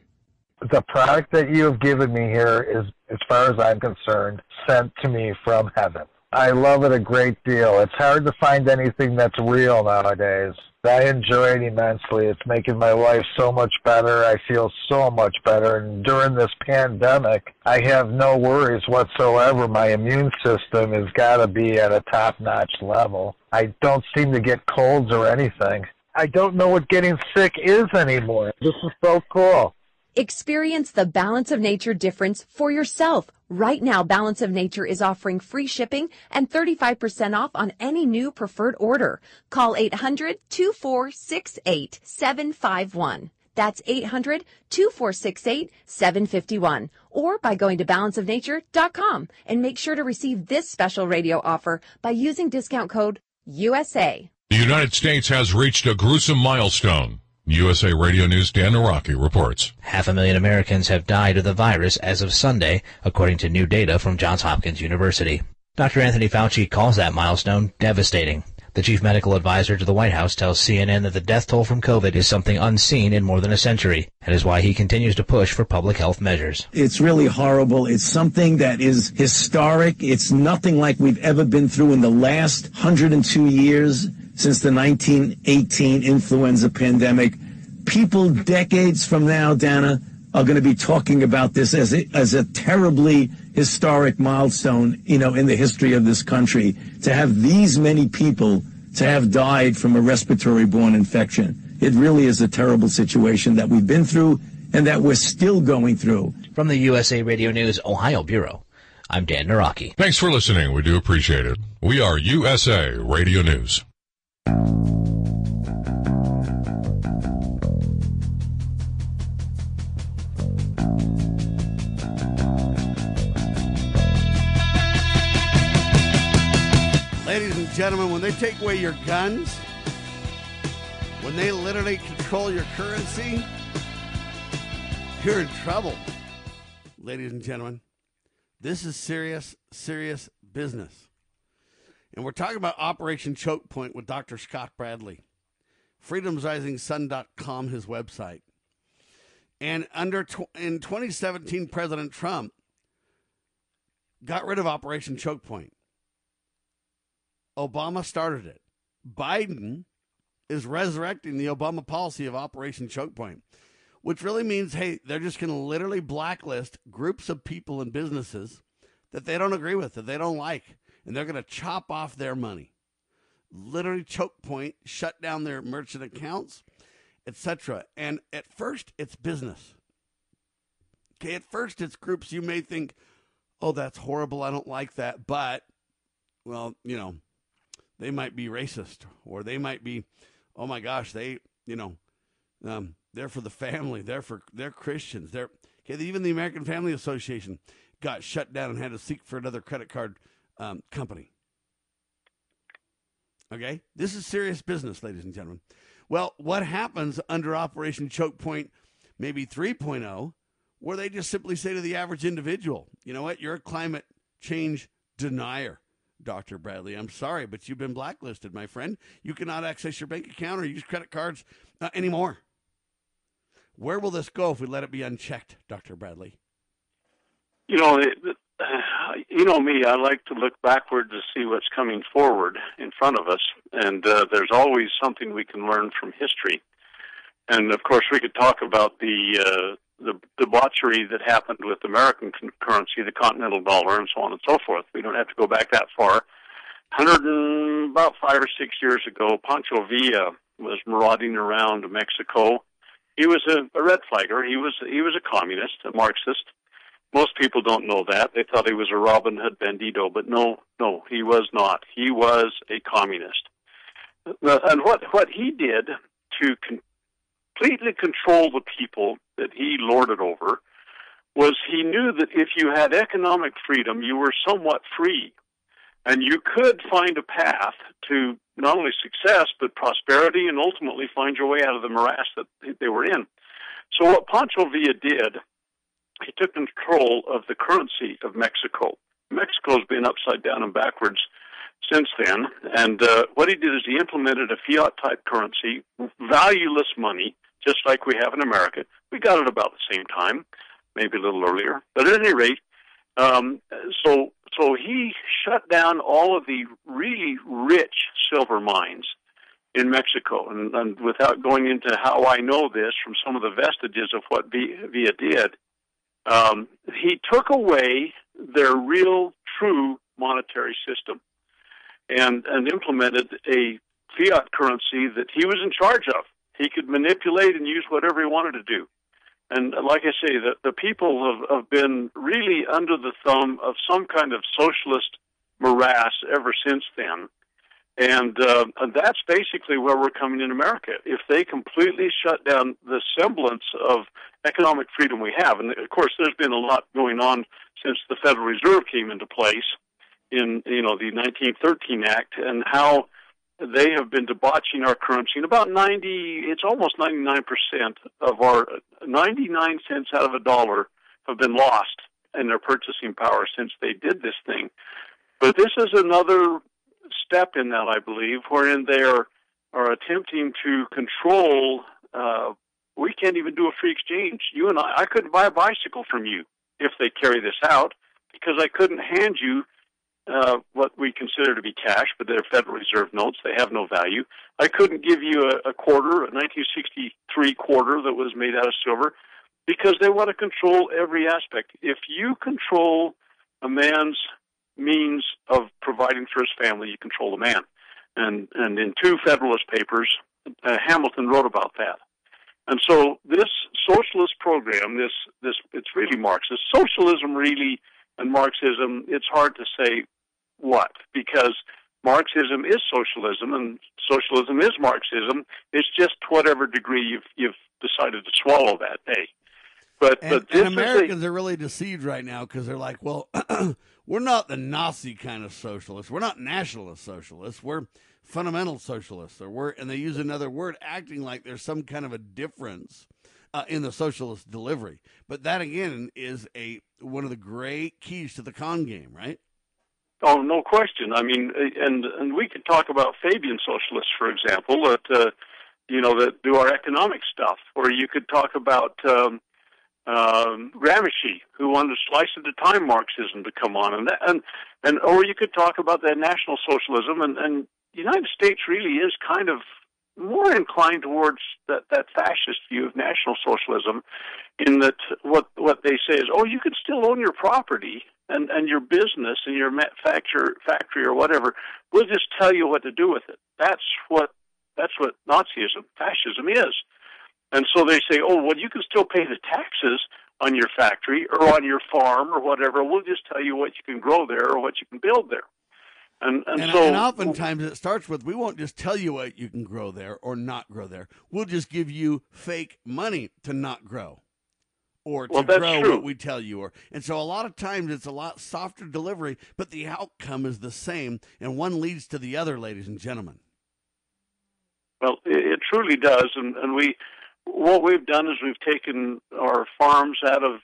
The product that you have given me here is, as far as I'm concerned, sent to me from heaven. I love it a great deal. It's hard to find anything that's real nowadays. I enjoy it immensely. It's making my life so much better. I feel so much better. And during this pandemic, I have no worries whatsoever. My immune system has got to be at a top notch level. I don't seem to get colds or anything. I don't know what getting sick is anymore. This is so cool. Experience the Balance of Nature difference for yourself. Right now, Balance of Nature is offering free shipping and 35% off on any new preferred order. Call 800-2468-751. That's 800-2468-751. Or by going to balanceofnature.com and make sure to receive this special radio offer by using discount code USA. The United States has reached a gruesome milestone. USA Radio News Dan Naraki reports. Half a million Americans have died of the virus as of Sunday, according to new data from Johns Hopkins University. Dr. Anthony Fauci calls that milestone devastating. The chief medical advisor to the White House tells CNN that the death toll from COVID is something unseen in more than a century, and is why he continues to push for public health measures. It's really horrible. It's something that is historic. It's nothing like we've ever been through in the last 102 years since the 1918 influenza pandemic. People decades from now, Dana, are going to be talking about this as a, as a terribly historic milestone, you know, in the history of this country. To have these many people to have died from a respiratory-borne infection, it really is a terrible situation that we've been through and that we're still going through. From the USA Radio News Ohio Bureau, I'm Dan Naraki. Thanks for listening. We do appreciate it. We are USA Radio News. Ladies and gentlemen, when they take away your guns, when they literally control your currency, you're in trouble. Ladies and gentlemen, this is serious, serious business. And we're talking about Operation Choke Point with Dr. Scott Bradley. FreedomsRisingSun.com, his website. And under tw- in 2017, President Trump got rid of Operation Choke Point. Obama started it. Biden is resurrecting the Obama policy of Operation Choke Point, which really means, hey, they're just going to literally blacklist groups of people and businesses that they don't agree with, that they don't like, and they're going to chop off their money. Literally, choke point, shut down their merchant accounts, etc. And at first, it's business. Okay, at first, it's groups you may think, oh, that's horrible. I don't like that. But, well, you know, they might be racist or they might be, oh my gosh, they, you know, um, they're for the family. They're for, they're Christians. They're, okay, even the American Family Association got shut down and had to seek for another credit card um, company. Okay, this is serious business, ladies and gentlemen. Well, what happens under Operation Choke Point, maybe 3.0, where they just simply say to the average individual, you know what, you're a climate change denier, Dr. Bradley. I'm sorry, but you've been blacklisted, my friend. You cannot access your bank account or use credit cards uh, anymore. Where will this go if we let it be unchecked, Dr. Bradley? You know, you know me. I like to look backward to see what's coming forward in front of us, and uh, there's always something we can learn from history. And of course, we could talk about the uh, the debauchery that happened with American currency, the continental dollar, and so on and so forth. We don't have to go back that far. Hundred and about five or six years ago, Pancho Villa was marauding around Mexico. He was a, a red flagger. He was he was a communist, a Marxist. Most people don't know that. They thought he was a Robin Hood bandito, but no, no, he was not. He was a communist. And what what he did to completely control the people that he lorded over was he knew that if you had economic freedom, you were somewhat free. And you could find a path to not only success, but prosperity and ultimately find your way out of the morass that they were in. So what Pancho Villa did, he took control of the currency of Mexico. Mexico's been upside down and backwards since then. And uh, what he did is he implemented a fiat type currency, valueless money, just like we have in America. We got it about the same time, maybe a little earlier. But at any rate, um, so so he shut down all of the really rich silver mines in Mexico. And, and without going into how I know this from some of the vestiges of what Villa did, um, he took away their real, true monetary system and, and implemented a fiat currency that he was in charge of. He could manipulate and use whatever he wanted to do. And like I say, the, the people have, have been really under the thumb of some kind of socialist morass ever since then. And, uh, and that's basically where we're coming in America. If they completely shut down the semblance of economic freedom we have, and of course, there's been a lot going on since the Federal Reserve came into place in you know the 1913 Act, and how they have been debauching our currency. And about 90, it's almost 99% of our 99 cents out of a dollar have been lost in their purchasing power since they did this thing. But this is another step in that, I believe, wherein they are, are attempting to control. Uh, we can't even do a free exchange. You and I, I couldn't buy a bicycle from you if they carry this out because I couldn't hand you uh, what we consider to be cash, but they're Federal Reserve notes. They have no value. I couldn't give you a, a quarter, a 1963 quarter that was made out of silver, because they want to control every aspect. If you control a man's means of providing for his family, you control the man. And and in two Federalist papers, uh, Hamilton wrote about that. And so this socialist program, this this it's really Marxist. Socialism really and Marxism, it's hard to say what because Marxism is socialism and socialism is Marxism. It's just whatever degree you've you've decided to swallow that day. But and, but and Americans a, are really deceived right now because they're like, well, we're not the Nazi kind of socialists. We're not nationalist socialists. We're fundamental socialists, or we're and they use another word, acting like there's some kind of a difference. Uh, in the socialist delivery, but that again is a one of the great keys to the con game, right? Oh, no question. I mean, and and we could talk about Fabian socialists, for example, that uh, you know that do our economic stuff, or you could talk about um, um, Gramsci, who wanted a slice at a time Marxism to come on, and that, and and or you could talk about that National Socialism, and and the United States really is kind of more inclined towards that that fascist view of National Socialism, in that what what they say is, oh, you can still own your property and and your business and your manufacturer factory or whatever. We'll just tell you what to do with it. That's what that's what nazism fascism is. And so they say oh well you can still pay the taxes on your factory or on your farm or whatever. We'll just tell you what you can grow there or what you can build there and, and, and, so, and oftentimes it starts with we won't just tell you what you can grow there or not grow there. We'll just give you fake money to not grow or to well, grow true. what we tell you or and so a lot of times it's a lot softer delivery but the outcome is the same and one leads to the other ladies and gentlemen well it, it truly does and and we what we've done is we've taken our farms out of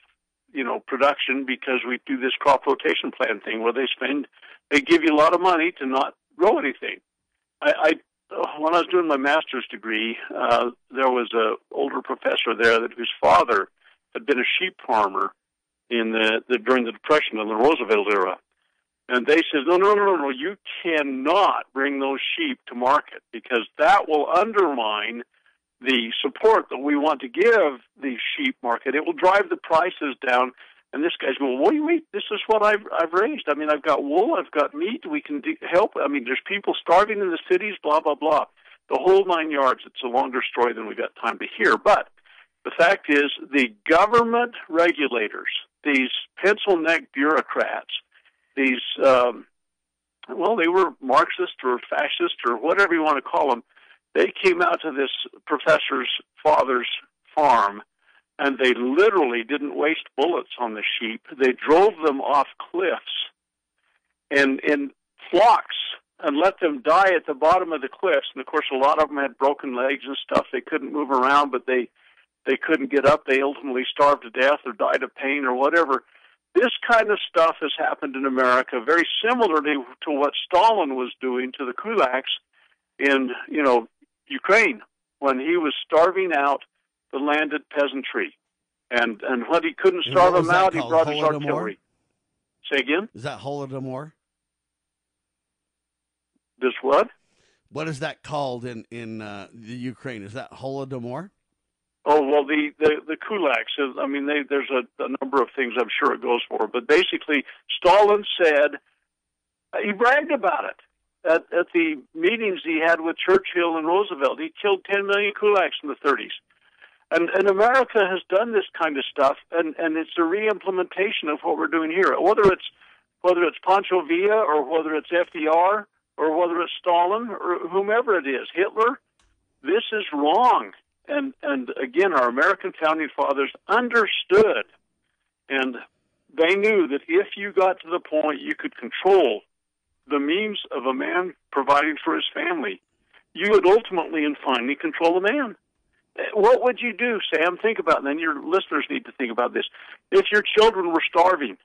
you know production because we do this crop rotation plan thing where they spend they give you a lot of money to not grow anything i, I when I was doing my master's degree, uh, there was a older professor there that whose father had been a sheep farmer in the, the during the Depression in the Roosevelt era. And they said, no, no, no, no, no, you cannot bring those sheep to market because that will undermine the support that we want to give the sheep market. It will drive the prices down. And this guy's going, what do you mean? This is what I've I've raised. I mean, I've got wool, I've got meat. We can de- help. I mean, there's people starving in the cities. Blah blah blah. The whole nine yards. It's a longer story than we've got time to hear. But the fact is, the government regulators, these pencil neck bureaucrats, these um, well, they were Marxist or fascist or whatever you want to call them. They came out to this professor's father's farm and they literally didn't waste bullets on the sheep. They drove them off cliffs and in flocks and let them die at the bottom of the cliffs. And of course, a lot of them had broken legs and stuff. They couldn't move around, but they they couldn't get up. They ultimately starved to death or died of pain or whatever. This kind of stuff has happened in America, very similarly to what Stalin was doing to the kulaks in you know Ukraine when he was starving out the landed peasantry. And and when he couldn't starve them out, he brought his artillery. Say again? Is that Holodomor? This what? What is that called in in uh, the Ukraine? Is that Holodomor? Oh well, the the the kulaks. I mean, they, there's a, a number of things I'm sure it goes for, but basically, Stalin said he bragged about it at, at the meetings he had with Churchill and Roosevelt. He killed 10 million kulaks in the 30s. And, and America has done this kind of stuff, and, and it's a re-implementation of what we're doing here. Whether it's whether it's Pancho Villa or whether it's FDR or whether it's Stalin or whomever it is, Hitler, this is wrong. And and again, our American founding fathers understood, and they knew that if you got to the point you could control the means of a man providing for his family, you would ultimately and finally control a man. What would you do, Sam? Think about it. And then your listeners need to think about this. If your children were starving,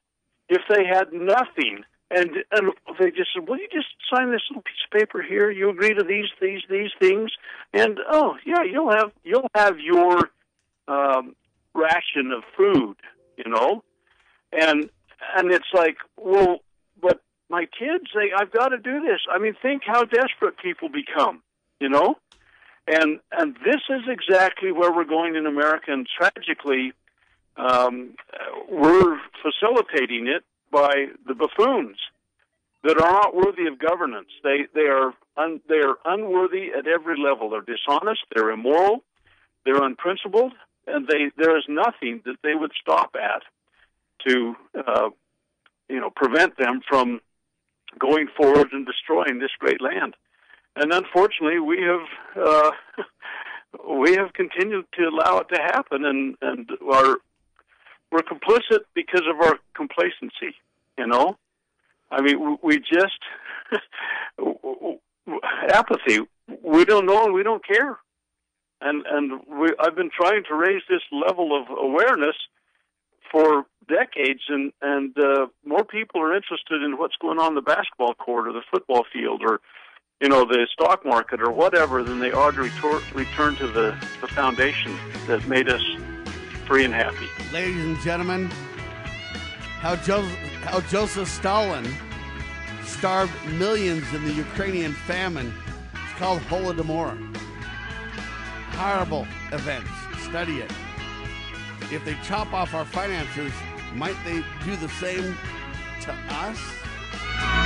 if they had nothing, and and they just said, "Will you just sign this little piece of paper here? You agree to these, these, these things, and oh yeah, you'll have you'll have your um, ration of food, you know." And and it's like, well, but my kids, they, I've got to do this. I mean, think how desperate people become, you know? And, and this is exactly where we're going in America, and tragically, um, we're facilitating it by the buffoons that are not worthy of governance. They, they are, un, they are unworthy at every level. They're dishonest, they're immoral, they're unprincipled, and they, there is nothing that they would stop at to, uh, you know, prevent them from going forward and destroying this great land. And unfortunately, we have uh, we have continued to allow it to happen, and and are we're complicit because of our complacency. You know, I mean, we just apathy. We don't know and we don't care. And and we, I've been trying to raise this level of awareness for decades, and and uh, more people are interested in what's going on in the basketball court or the football field or you know the stock market or whatever than they are to retor- return to the, the foundation that made us free and happy. Ladies and gentlemen, how, jo- how Joseph Stalin starved millions in the Ukrainian famine. It's called Holodomor. Horrible events. Study it. If they chop off our finances, might they do the same to us?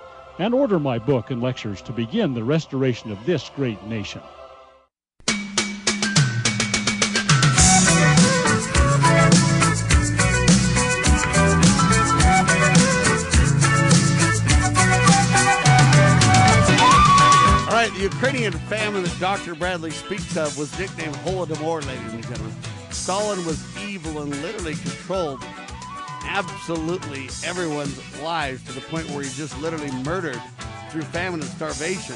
and order my book and lectures to begin the restoration of this great nation. All right, the Ukrainian famine that Dr. Bradley speaks of was nicknamed Holodomor, ladies and gentlemen. Stalin was evil and literally controlled absolutely everyone's lives to the point where he just literally murdered through famine and starvation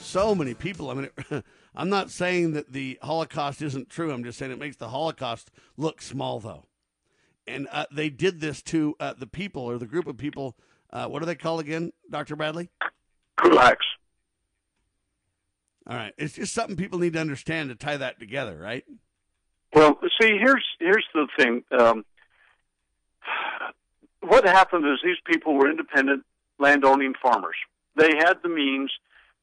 so many people. I mean, it, I'm not saying that the Holocaust isn't true. I'm just saying it makes the Holocaust look small, though. And uh, they did this to uh, the people or the group of people. Uh, what do they called again, Dr. Bradley? Kulaks. All right. It's just something people need to understand to tie that together, right? Well, see, here's here's the thing. Um, what happened is these people were independent landowning farmers. They had the means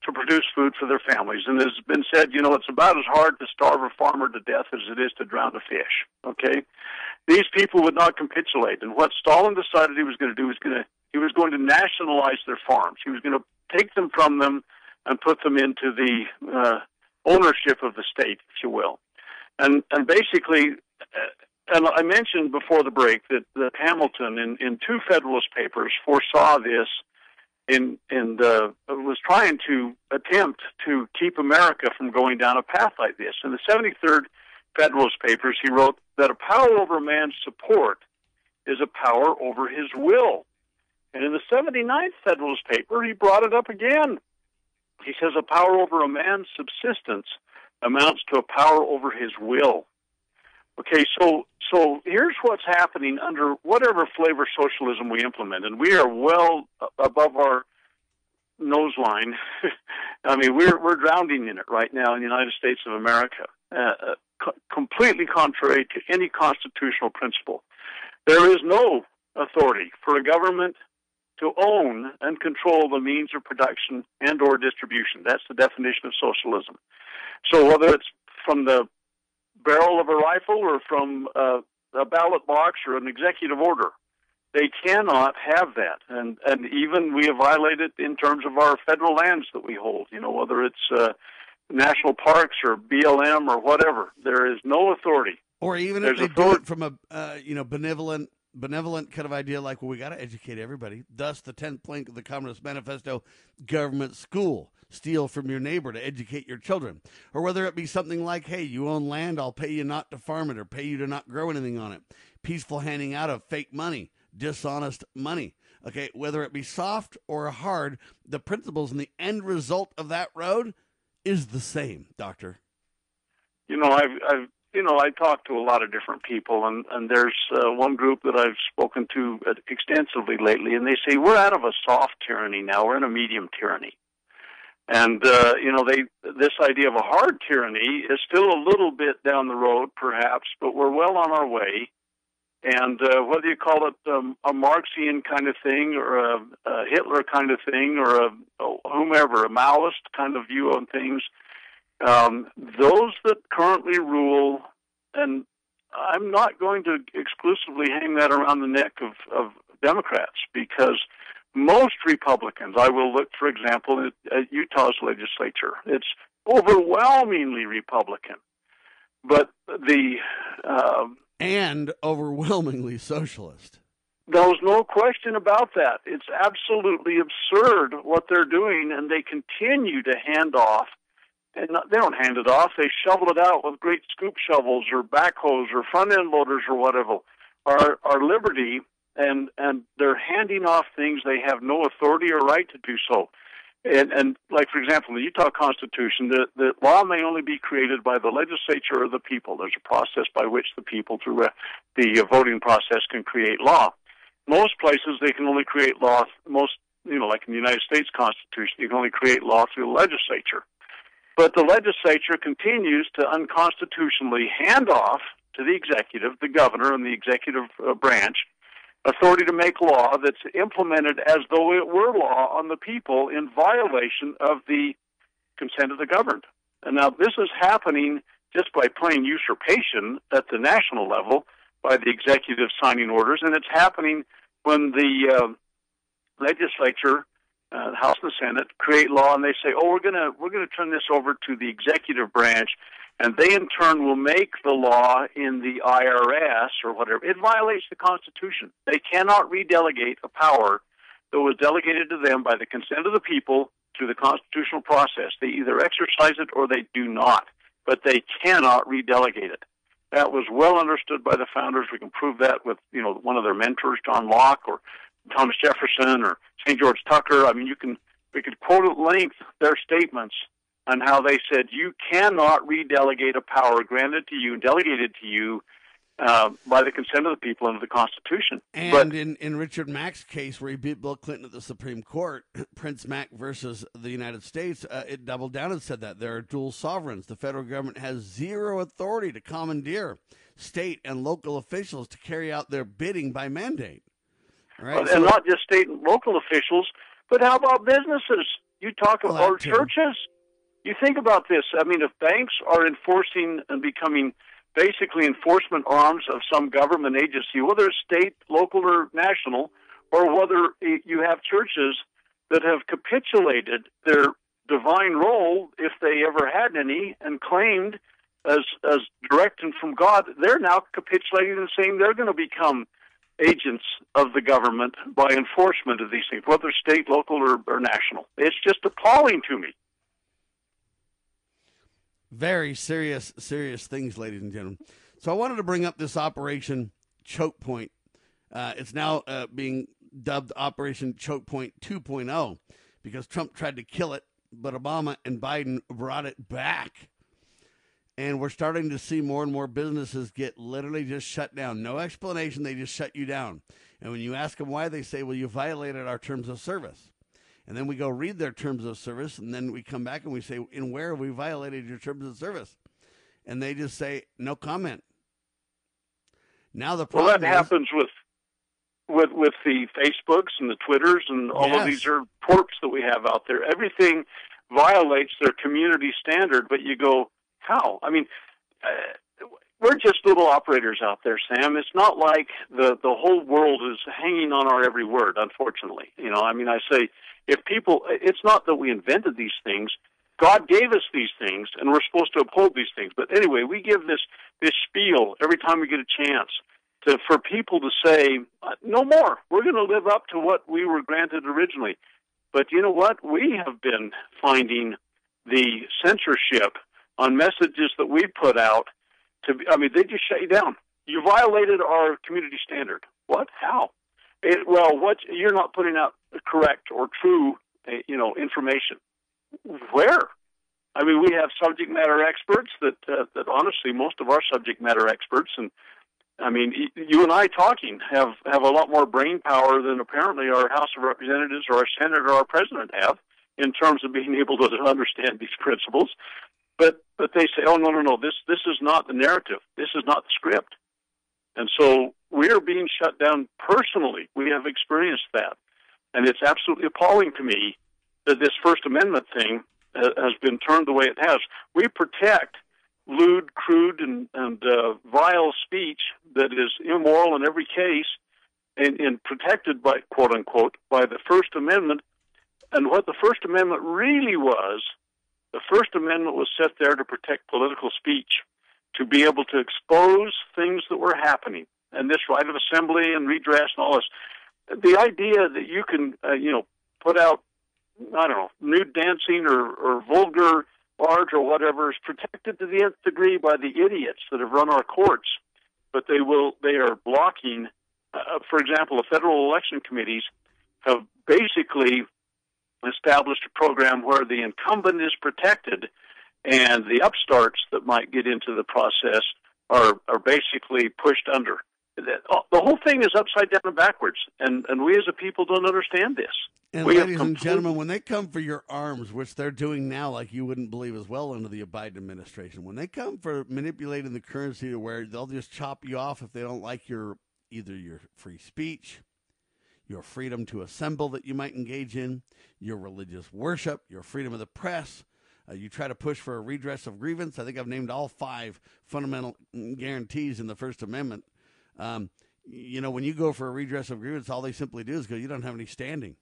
to produce food for their families, and has been said, you know, it's about as hard to starve a farmer to death as it is to drown a fish. Okay, these people would not capitulate, and what Stalin decided he was going to do was going to he was going to nationalize their farms. He was going to take them from them and put them into the uh, ownership of the state, if you will. And and basically, uh, and I mentioned before the break that, that Hamilton, in, in two Federalist papers, foresaw this in and uh, was trying to attempt to keep America from going down a path like this. In the 73rd Federalist Papers, he wrote that a power over a man's support is a power over his will. And in the 79th Federalist paper, he brought it up again. He says a power over a man's subsistence amounts to a power over his will. Okay, so so here's what's happening under whatever flavor socialism we implement, and we are well above our nose line. I mean, we're we're drowning in it right now in the United States of America, uh, co- completely contrary to any constitutional principle. There is no authority for a government to own and control the means of production and or distribution. That's the definition of socialism. So whether it's from the barrel of a rifle or from uh, a ballot box or an executive order, they cannot have that. And and even we have violated in terms of our federal lands that we hold. You know whether it's uh, national parks or BLM or whatever, there is no authority. Or even There's if they authority. do it from a uh, you know benevolent benevolent kind of idea, like well, we got to educate everybody. Thus, the tenth plank of the Communist Manifesto: government school. Steal from your neighbor to educate your children, or whether it be something like, "Hey, you own land, I'll pay you not to farm it, or pay you to not grow anything on it." Peaceful handing out of fake money, dishonest money. Okay, whether it be soft or hard, the principles and the end result of that road is the same, Doctor. you know, I've, I've, you know, I talk to a lot of different people, and and there's uh, one group that I've spoken to uh, extensively lately, and they say we're out of a soft tyranny now; we're in a medium tyranny. And uh, you know, they this idea of a hard tyranny is still a little bit down the road, perhaps, but we're well on our way. And uh, whether you call it um, a Marxian kind of thing, or a, a Hitler kind of thing, or a, a whomever, a Maoist kind of view on things, um, those that currently rule, and I'm not going to exclusively hang that around the neck of, of Democrats because most Republicans, I will look, for example, at, at Utah's legislature, it's overwhelmingly Republican. But the um, and overwhelmingly socialist. There's no question about that. It's absolutely absurd what they're doing, and they continue to hand off and they don't hand it off. They shovel it out with great scoop shovels or backhoes or front end loaders or whatever. Our our liberty and and they're handing off things they have no authority or right to do so. And, and like for example, the Utah Constitution, the, the law may only be created by the legislature or the people. There's a process by which the people, through uh, the voting process, can create law. Most places they can only create law. Most, you know, like in the United States Constitution, you can only create law through the legislature. But the legislature continues to unconstitutionally hand off to the executive, the governor, and the executive uh, branch authority to make law that's implemented as though it were law on the people in violation of the consent of the governed. And now this is happening just by plain usurpation at the national level by the executive signing orders, and it's happening when the uh, legislature, uh, the House and the Senate, create law and they say, "Oh, we're gonna we're gonna turn this over to the executive branch and they in turn will make the law in the IRS or whatever. It violates the Constitution. They cannot redelegate a power that was delegated to them by the consent of the people through the constitutional process. They either exercise it or they do not, but they cannot redelegate it. That was well understood by the founders. We can prove that with, you know, one of their mentors, John Locke or Thomas Jefferson or St. George Tucker. I mean, you can, we could quote at length their statements on how they said you cannot redelegate a power granted to you, and delegated to you uh, by the consent of the people under the Constitution. And but, in, in Richard Mack's case, where he beat Bill Clinton at the Supreme Court, Printz Mack versus the United States, uh, it doubled down and said that there are dual sovereigns. The federal government has zero authority to commandeer state and local officials to carry out their bidding by mandate. Right? And so, not just state and local officials, but how about businesses? You talk Well, about churches. You think about this. I mean, if banks are enforcing and becoming basically enforcement arms of some government agency, whether it's state, local, or national, or whether you have churches that have capitulated their divine role, if they ever had any, and claimed as as direct and from God, they're now capitulating and saying they're going to become agents of the government by enforcement of these things, whether state, local, or, or national. It's just appalling to me. very serious, serious things, ladies and gentlemen. So I wanted to bring up this Operation Choke Point. Uh, it's now uh, being dubbed Operation Choke Point 2.0 because Trump tried to kill it, but Obama and Biden brought it back. And we're starting to see more and more businesses get literally just shut down. No explanation, they just shut you down. And when you ask them why, they say, well, you violated our terms of service. And then we go read their terms of service, and then we come back and we say, in where have we violated your terms of service? And they just say, no comment. Now the Well, problem that is- happens with with with the Facebooks and the Twitters and all Yes. of these are porks that we have out there. Everything violates their community standard, but you go, how? I mean, uh, we're just little operators out there, Sam. It's not like the the whole world is hanging on our every word. Unfortunately, you know. I mean, I say if people, it's not that we invented these things. God gave us these things, and we're supposed to uphold these things. But anyway, we give this this spiel every time we get a chance to for people to say, uh, "No more. We're going to live up to what we were granted originally." But you know what? We have been finding the censorship on messages that we put out. To I mean, they just shut you down. You violated our community standard. What? How? It, well, what? You're not putting out correct or true, uh, you know, information. Where? I mean, we have subject matter experts that uh, that honestly, most of our subject matter experts, and I mean, you and I talking have have a lot more brain power than apparently our House of Representatives or our Senate or our President have in terms of being able to understand these principles. But but they say, oh no no no, this this is not the narrative. This is not the script. And so we are being shut down personally. We have experienced that, and it's absolutely appalling to me that this First Amendment thing uh, has been turned the way it has. We protect lewd, crude, and, and uh, vile speech that is immoral in every case, and, and protected by quote unquote by the First Amendment. And what the First Amendment really was, the First Amendment was set there to protect political speech, to be able to expose things that were happening, and this right of assembly and redress and all this. The idea that you can, uh, you know, put out I don't know, nude dancing or, or vulgar large or whatever is protected to the nth degree by the idiots that have run our courts, but they will they are blocking. Uh, for example, the federal election committees have basically established a program where the incumbent is protected, and the upstarts that might get into the process are are basically pushed under. The whole thing is upside down and backwards, and and we as a people don't understand this. And we ladies and gentlemen, when they come for your arms, which they're doing now, like you wouldn't believe as well under the Biden administration, when they come for manipulating the currency to where they'll just chop you off if they don't like your either your free speech, your freedom to assemble that you might engage in, your religious worship, your freedom of the press. Uh, you try to push for a redress of grievance. I think I've named all five fundamental guarantees in the First Amendment. Um, you know, when you go for a redress of grievance, all they simply do is go, you don't have any standing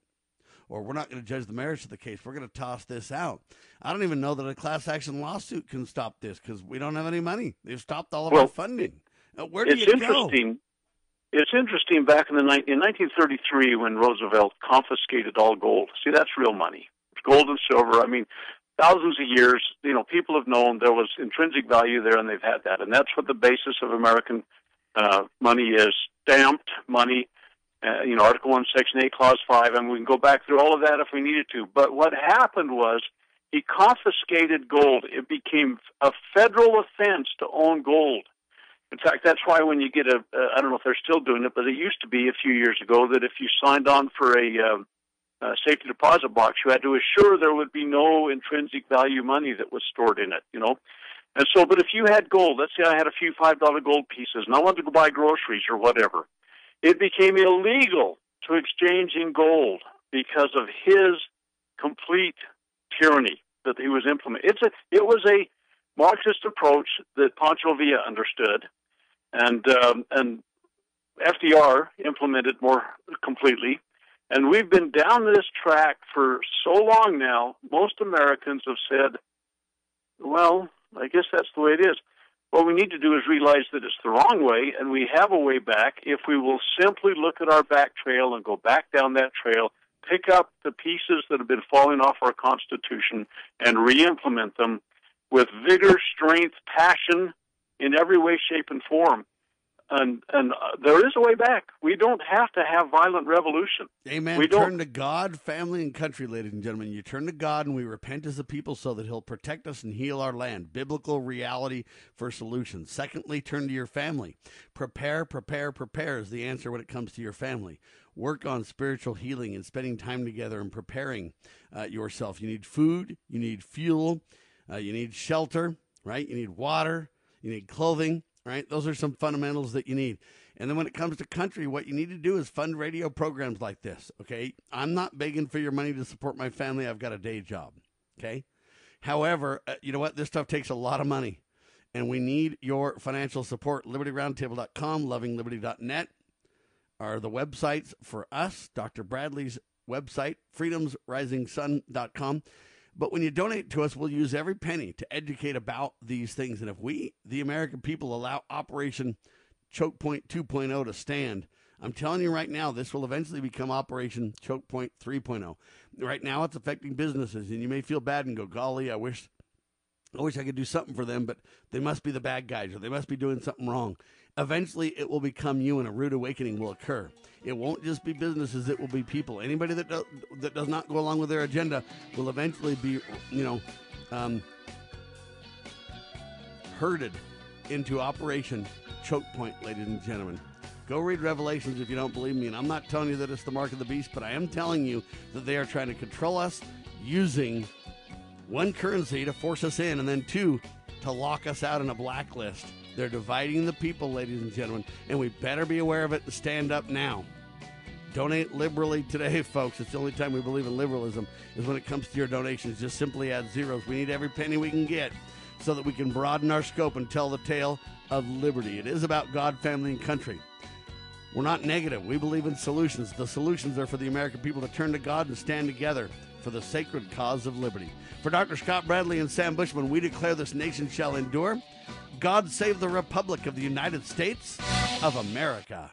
or we're not going to judge the merits of the case. We're going to toss this out. I don't even know that a class action lawsuit can stop this because we don't have any money. They've stopped all of well, our funding. Uh, where do you. Go? It's interesting back in the in 1933 when Roosevelt confiscated all gold. See, that's real money. Gold and silver. I mean, thousands of years. You know, people have known there was intrinsic value there, and they've had that, and that's what the basis of American uh, money is: stamped money uh, you know, Article 1, Section 8, Clause 5, and we can go back through all of that if we needed to. But what happened was he confiscated gold. It became a federal offense to own gold. In fact, that's why when you get a, uh, I don't know if they're still doing it, but it used to be a few years ago that if you signed on for a, uh, a safety deposit box, you had to assure there would be no intrinsic value money that was stored in it, you know. And so, but if you had gold, let's say I had a few $5 gold pieces and I wanted to go buy groceries or whatever, it became illegal to exchange in gold because of his complete tyranny that he was implementing. It's a, it was a Marxist approach that Pancho Villa understood, and um, and FDR implemented more completely. And we've been down this track for so long now. Most Americans have said, "Well, I guess that's the way it is." What we need to do is realize that it's the wrong way, and we have a way back if we will simply look at our back trail and go back down that trail, pick up the pieces that have been falling off our Constitution, and re implement them with vigor, strength, passion in every way, shape, and form and and uh, there is a way back. We don't have to have violent revolution. Amen. We turn to God, family, and country, ladies and gentlemen. You turn to God, and we repent as a people, so that He'll protect us and heal our land. Biblical reality for solutions. Secondly, turn to your family. Prepare, prepare, prepare is the answer when it comes to your family. Work on spiritual healing and spending time together and preparing uh, yourself. You need food. You need fuel. Uh, you need shelter. Right. You need water. You need clothing right? Those are some fundamentals that you need. And then when it comes to country, what you need to do is fund radio programs like this, okay? I'm not begging for your money to support my family. I've got a day job, okay? However, uh, you know what? This stuff takes a lot of money, and we need your financial support. LibertyRoundtable.com, LovingLiberty.net are the websites for us. Dr. Bradley's website, FreedomsRisingSun.com. But when you donate to us, we'll use every penny to educate about these things. And if we, the American people, allow Operation Choke Point 2.0 to stand, I'm telling you right now, this will eventually become Operation Choke Point 3.0. Right now, it's affecting businesses, and you may feel bad and go, "Golly, I wish, I wish I could do something for them, but they must be the bad guys, or they must be doing something wrong." Eventually, it will become you, and a rude awakening will occur. It won't just be businesses; it will be people. Anybody that do, that does not go along with their agenda will eventually be, you know, um, herded into Operation Choke Point, ladies and gentlemen. Go read Revelations if you don't believe me. And I'm not telling you that it's the mark of the beast, but I am telling you that they are trying to control us using one currency to force us in, and then two to lock us out in a blacklist. They're dividing the people, ladies and gentlemen, and we better be aware of it and stand up now. Donate liberally today, folks. It's the only time we believe in liberalism is when it comes to your donations. Just simply add zeros. We need every penny we can get so that we can broaden our scope and tell the tale of liberty. It is about God, family, and country. We're not negative. We believe in solutions. The solutions are for the American people to turn to God and stand together for the sacred cause of liberty. For Dr. Scott Bradley and Sam Bushman, we declare this nation shall endure. God save the Republic of the United States of America.